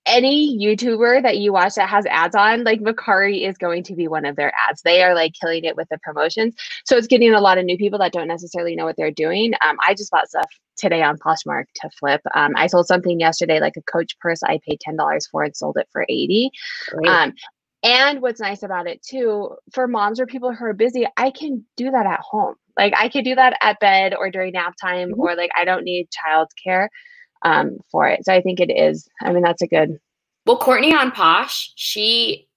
any YouTuber that you watch that has ads on, like Mercari is going to be one of their ads. They are like killing it with the promotions. So it's getting a lot of new people that don't necessarily know what they're doing. Um, I just bought stuff today on Poshmark to flip. Um, I sold something yesterday, like a Coach purse. I paid ten dollars for and sold it for eighty. Um, and what's nice about it too, for moms or people who are busy, I can do that at home. Like I could do that at bed or during nap time, mm-hmm. or like I don't need childcare um, for it. So I think it is. I mean, that's a good. Well, Courtney on Posh, she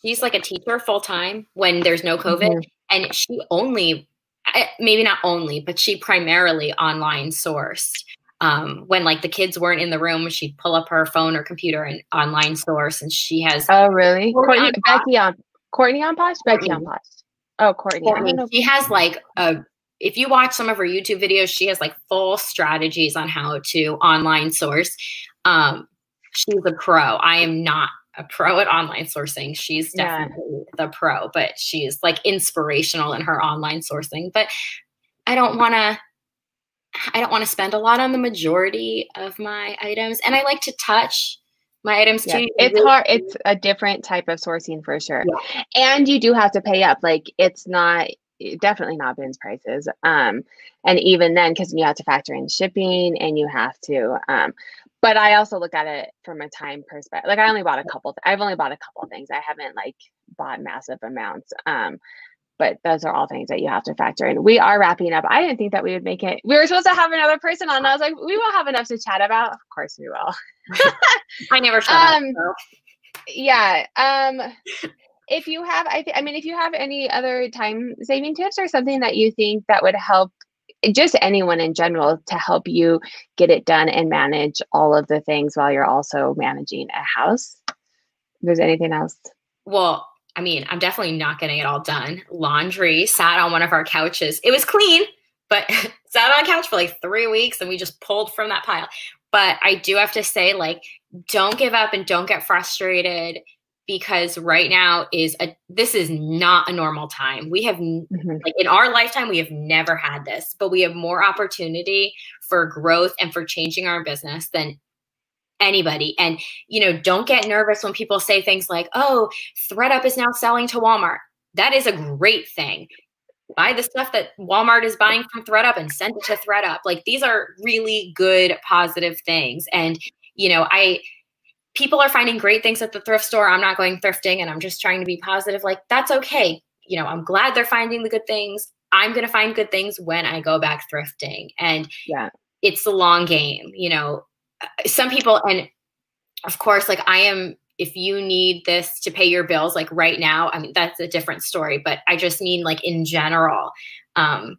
she's like a teacher full time when there's no COVID, mm-hmm. and she only eh, maybe not only, but she primarily online sourced um, when like the kids weren't in the room, she'd pull up her phone or computer and online source, and she has. Oh, really? Courtney, on Becky on Courtney on Posh, Becky on Posh. Oh, Courtney. Courtney. She has like a. If you watch some of her YouTube videos, she has like full strategies on how to online source. Um, she's a pro. I am not a pro at online sourcing. She's definitely yeah. the pro, but she's like inspirational in her online sourcing. But I don't want to I don't want to spend a lot on the majority of my items. And I like to touch my items yeah, too. It's really hard. It's a different type of sourcing for sure. Yeah. And you do have to pay up. Like it's not definitely not bins prices. Um, and even then, because you have to factor in shipping and you have to. Um, but I also look at it from a time perspective. Like I only bought a couple. Th- I've only bought a couple things. I haven't like bought massive amounts. Um, but those are all things that you have to factor in. We are wrapping up. I didn't think that we would make it. We were supposed to have another person on. I was like, we will have enough to chat about. Of course, we will. I never shut um, up. So. Yeah. Um, if you have, I, th- I mean, if you have any other time saving tips or something that you think that would help just anyone in general to help you get it done and manage all of the things while you're also managing a house. If there's anything else? Well, I mean, I'm definitely not getting it all done. Laundry sat on one of our couches. It was clean, but sat on a couch for like three weeks and we just pulled from that pile. But I do have to say, like, don't give up and don't get frustrated because right now is a this is not a normal time. We have mm-hmm. like in our lifetime we have never had this, but we have more opportunity for growth and for changing our business than anybody. And, you know, don't get nervous when people say things like, oh, ThredUp is now selling to Walmart. That is a great thing. Buy the stuff that Walmart is buying from ThredUp and send it to ThredUp. Like these are really good, positive things. And, you know, I, people are finding great things at the thrift store. I'm not going thrifting and I'm just trying to be positive. Like that's okay. You know, I'm glad they're finding the good things. I'm going to find good things when I go back thrifting. And yeah, it's a long game. You know, some people and of course like i am if you need this to pay your bills like right now i mean that's a different story but i just mean like in general um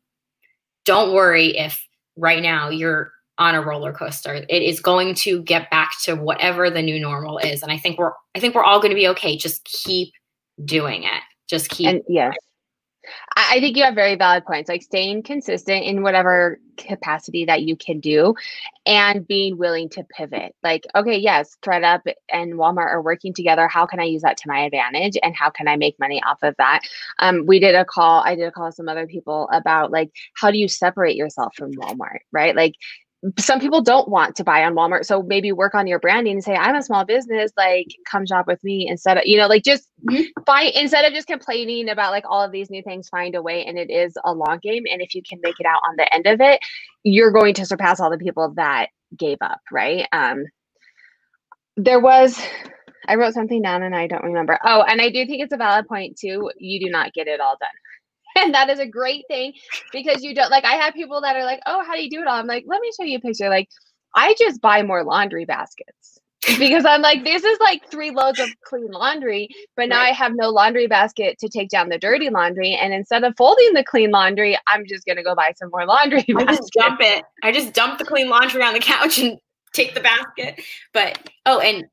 don't worry if right now you're on a roller coaster. It is going to get back to whatever the new normal is. And I think we're I think we're all going to be okay. Just keep doing it. Just keep and yes. I think you have very valid points, like staying consistent in whatever capacity that you can do and being willing to pivot. Like, okay, yes, ThredUp and Walmart are working together. How can I use that to my advantage and how can I make money off of that? Um, we did a call, I did a call with some other people about like, how do you separate yourself from Walmart, right? Like, some people don't want to buy on Walmart. So maybe work on your branding and say, I'm a small business, like come shop with me instead of, you know, like just mm-hmm. find instead of just complaining about like all of these new things, find a way. And it is a long game. And if you can make it out on the end of it, you're going to surpass all the people that gave up, right? Um there was I wrote something down and I don't remember. Oh, and I do think it's a valid point too. You do not get it all done. and that is a great thing because you don't like i have people that are like oh how do you do it all? I'm like let me show you a picture. Like i just buy more laundry baskets because i'm like this is like three loads of clean laundry but now right. i have no laundry basket to take down the dirty laundry and instead of folding the clean laundry i'm just going to go buy some more laundry i just dump it. I just dump the clean laundry on the couch and take the basket. But oh and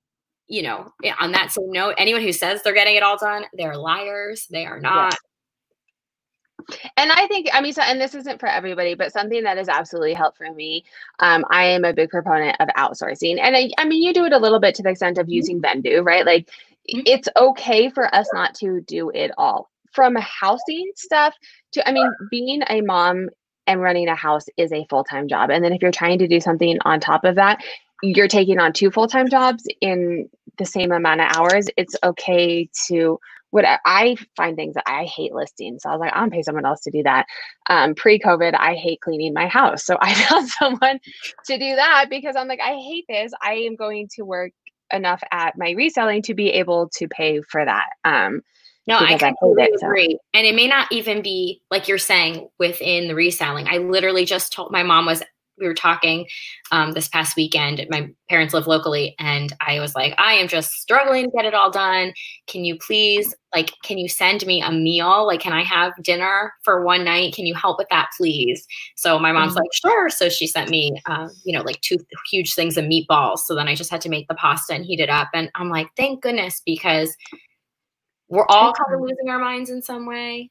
you know on that same note anyone who says they're getting it all done they're liars. They are not and I think, I mean, so, and this isn't for everybody, but something that has absolutely helped for me. Um, I am a big proponent of outsourcing. And I, I mean, you do it a little bit to the extent of mm-hmm. using Vendoo, right? Like, mm-hmm. it's okay for us not to do it all. From housing stuff to, I mean, being a mom and running a house is a full time job. And then if you're trying to do something on top of that, you're taking on two full time jobs in the same amount of hours. It's okay to what I find things that I hate listing. So I was like, I'm pay someone else to do that. Um, pre-COVID, I hate cleaning my house. So I found someone to do that because I'm like, I hate this. I am going to work enough at my reselling to be able to pay for that. Um, no, I completely it, agree. And it may not even be like you're saying within the reselling. I literally just told my mom was we were talking um, this past weekend. My parents live locally, and I was like, I am just struggling to get it all done. Can you please, like, can you send me a meal? Like, can I have dinner for one night? Can you help with that, please? So my mom's mm-hmm. like, sure. So she sent me, um, you know, like two huge things of meatballs. So then I just had to make the pasta and heat it up. And I'm like, thank goodness, because we're all kind of losing our minds in some way.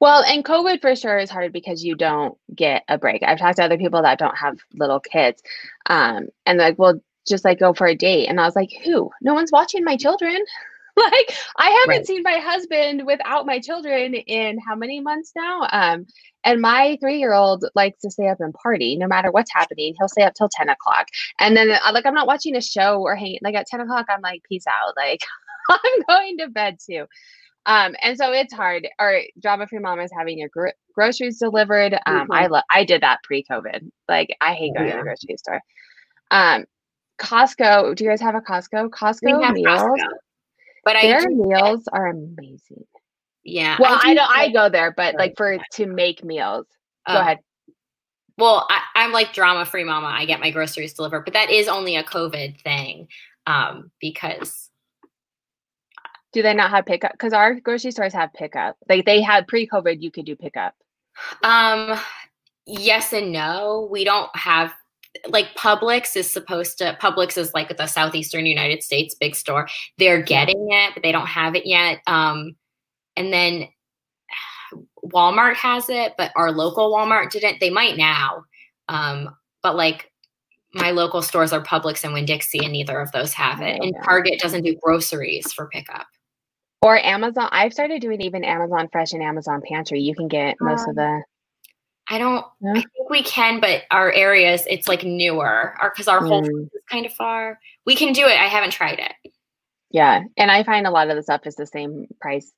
Well, and COVID for sure is hard because you don't get a break. I've talked to other people that don't have little kids, um, and like, well, just like go for a date. And I was like, who? No one's watching my children. like, I haven't right. seen my husband without my children in how many months now? Um, and my three year old likes to stay up and party no matter what's happening. He'll stay up till 10 o'clock. And then, uh, like, I'm not watching a show or hanging, like, at 10 o'clock, I'm like, peace out. Like, I'm going to bed too. Um, and so it's hard. Or drama free mom is having your gro- groceries delivered. Um, mm-hmm. I love. I did that pre-COVID. Like I hate going yeah. to the grocery store. Um, Costco. Do you guys have a Costco? Costco meals. Costco, but their I meals are amazing. Yeah. Well, I, do I. I go there, but like for to make meals. Go oh. ahead. Well, I, am like drama free mama. I get my groceries delivered, but that is only a COVID thing um, because do they not have pickup? Because our grocery stores have pickup. Like they had pre-COVID, you could do pickup. Um, yes and no. We don't have like Publix is supposed to. Publix is like the southeastern United States big store. They're getting it, but they don't have it yet. Um, and then Walmart has it, but our local Walmart didn't. They might now. Um, but like my local stores are Publix and Winn Dixie, and neither of those have it. And Target doesn't do groceries for pickup. Or Amazon. I've started doing even Amazon Fresh and Amazon Pantry. You can get most um, of the. I don't. Yeah. I think we can, but our areas it's like newer, or because our whole mm. is kind of far. We can do it. I haven't tried it. Yeah, and I find a lot of the stuff is the same price.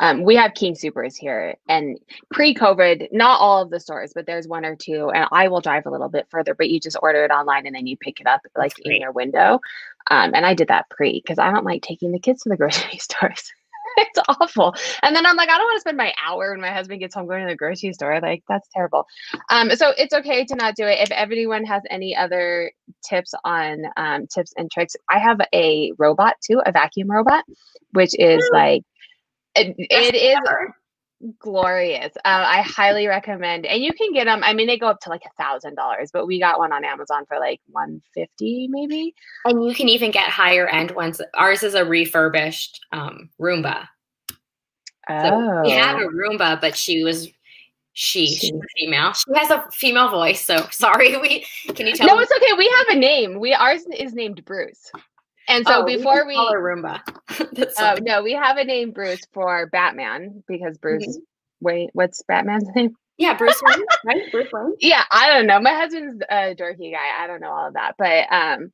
Um, we have King Supers here, and pre-COVID, not all of the stores, but there's one or two. And I will drive a little bit further, but you just order it online and then you pick it up like in your window. Um, and I did that pre because I don't like taking the kids to the grocery stores. it's awful. And then I'm like, I don't want to spend my hour when my husband gets home going to the grocery store. Like, that's terrible. Um, so it's okay to not do it. If everyone has any other tips on um, tips and tricks, I have a robot too, a vacuum robot, which is like, it, it is. Glorious. Uh, I highly recommend, and you can get them. I mean, they go up to like a thousand dollars, but we got one on Amazon for like one fifty, maybe. And you can even get higher end ones. Ours is a refurbished um, Roomba. Oh. So we have a oh. Roomba, but she was she, she's a female. She has a female voice, so sorry. We can you tell? No, me? it's okay. We have a name. We ours is named Bruce. And so oh, before we, call her Roomba. oh no, we have a name Bruce for Batman because Bruce. Mm-hmm. Wait, what's Batman's name? Yeah, Bruce Wayne, right? Bruce Wayne. Yeah, I don't know. My husband's a dorky guy. I don't know all of that, but um,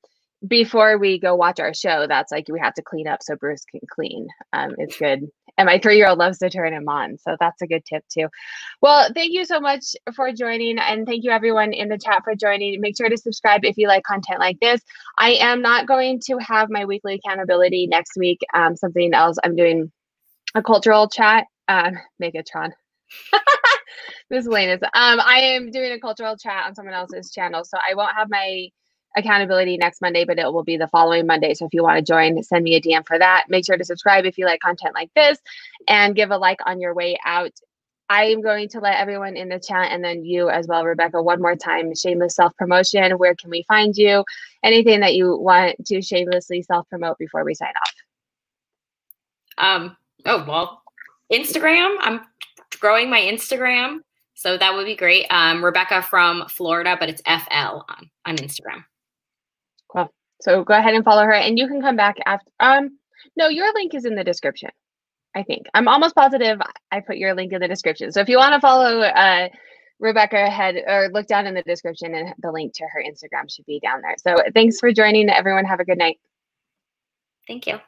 before we go watch our show, that's like we have to clean up so Bruce can clean. Um, it's good. And my three year old loves to turn him on. So that's a good tip too. Well, thank you so much for joining. And thank you everyone in the chat for joining. Make sure to subscribe if you like content like this. I am not going to have my weekly accountability next week. Um, something else. I'm doing a cultural chat. Um, Megatron. Miscellaneous. Um, I am doing a cultural chat on someone else's channel. So I won't have my accountability next Monday, but it will be the following Monday. So if you want to join, send me a DM for that. Make sure to subscribe if you like content like this and give a like on your way out. I am going to let everyone in the chat and then you as well, Rebecca, one more time. Shameless self promotion. Where can we find you? Anything that you want to shamelessly self promote before we sign off? Um, oh, well, Instagram. I'm growing my Instagram. So that would be great. Um, Rebecca from Florida, but it's FL on, on Instagram. So go ahead and follow her and you can come back after. Um, no, your link is in the description. I think I'm almost positive I put your link in the description. So if you want to follow uh, Rebecca, head or look down in the description and the link to her Instagram should be down there. So thanks for joining. Everyone, have a good night. Thank you.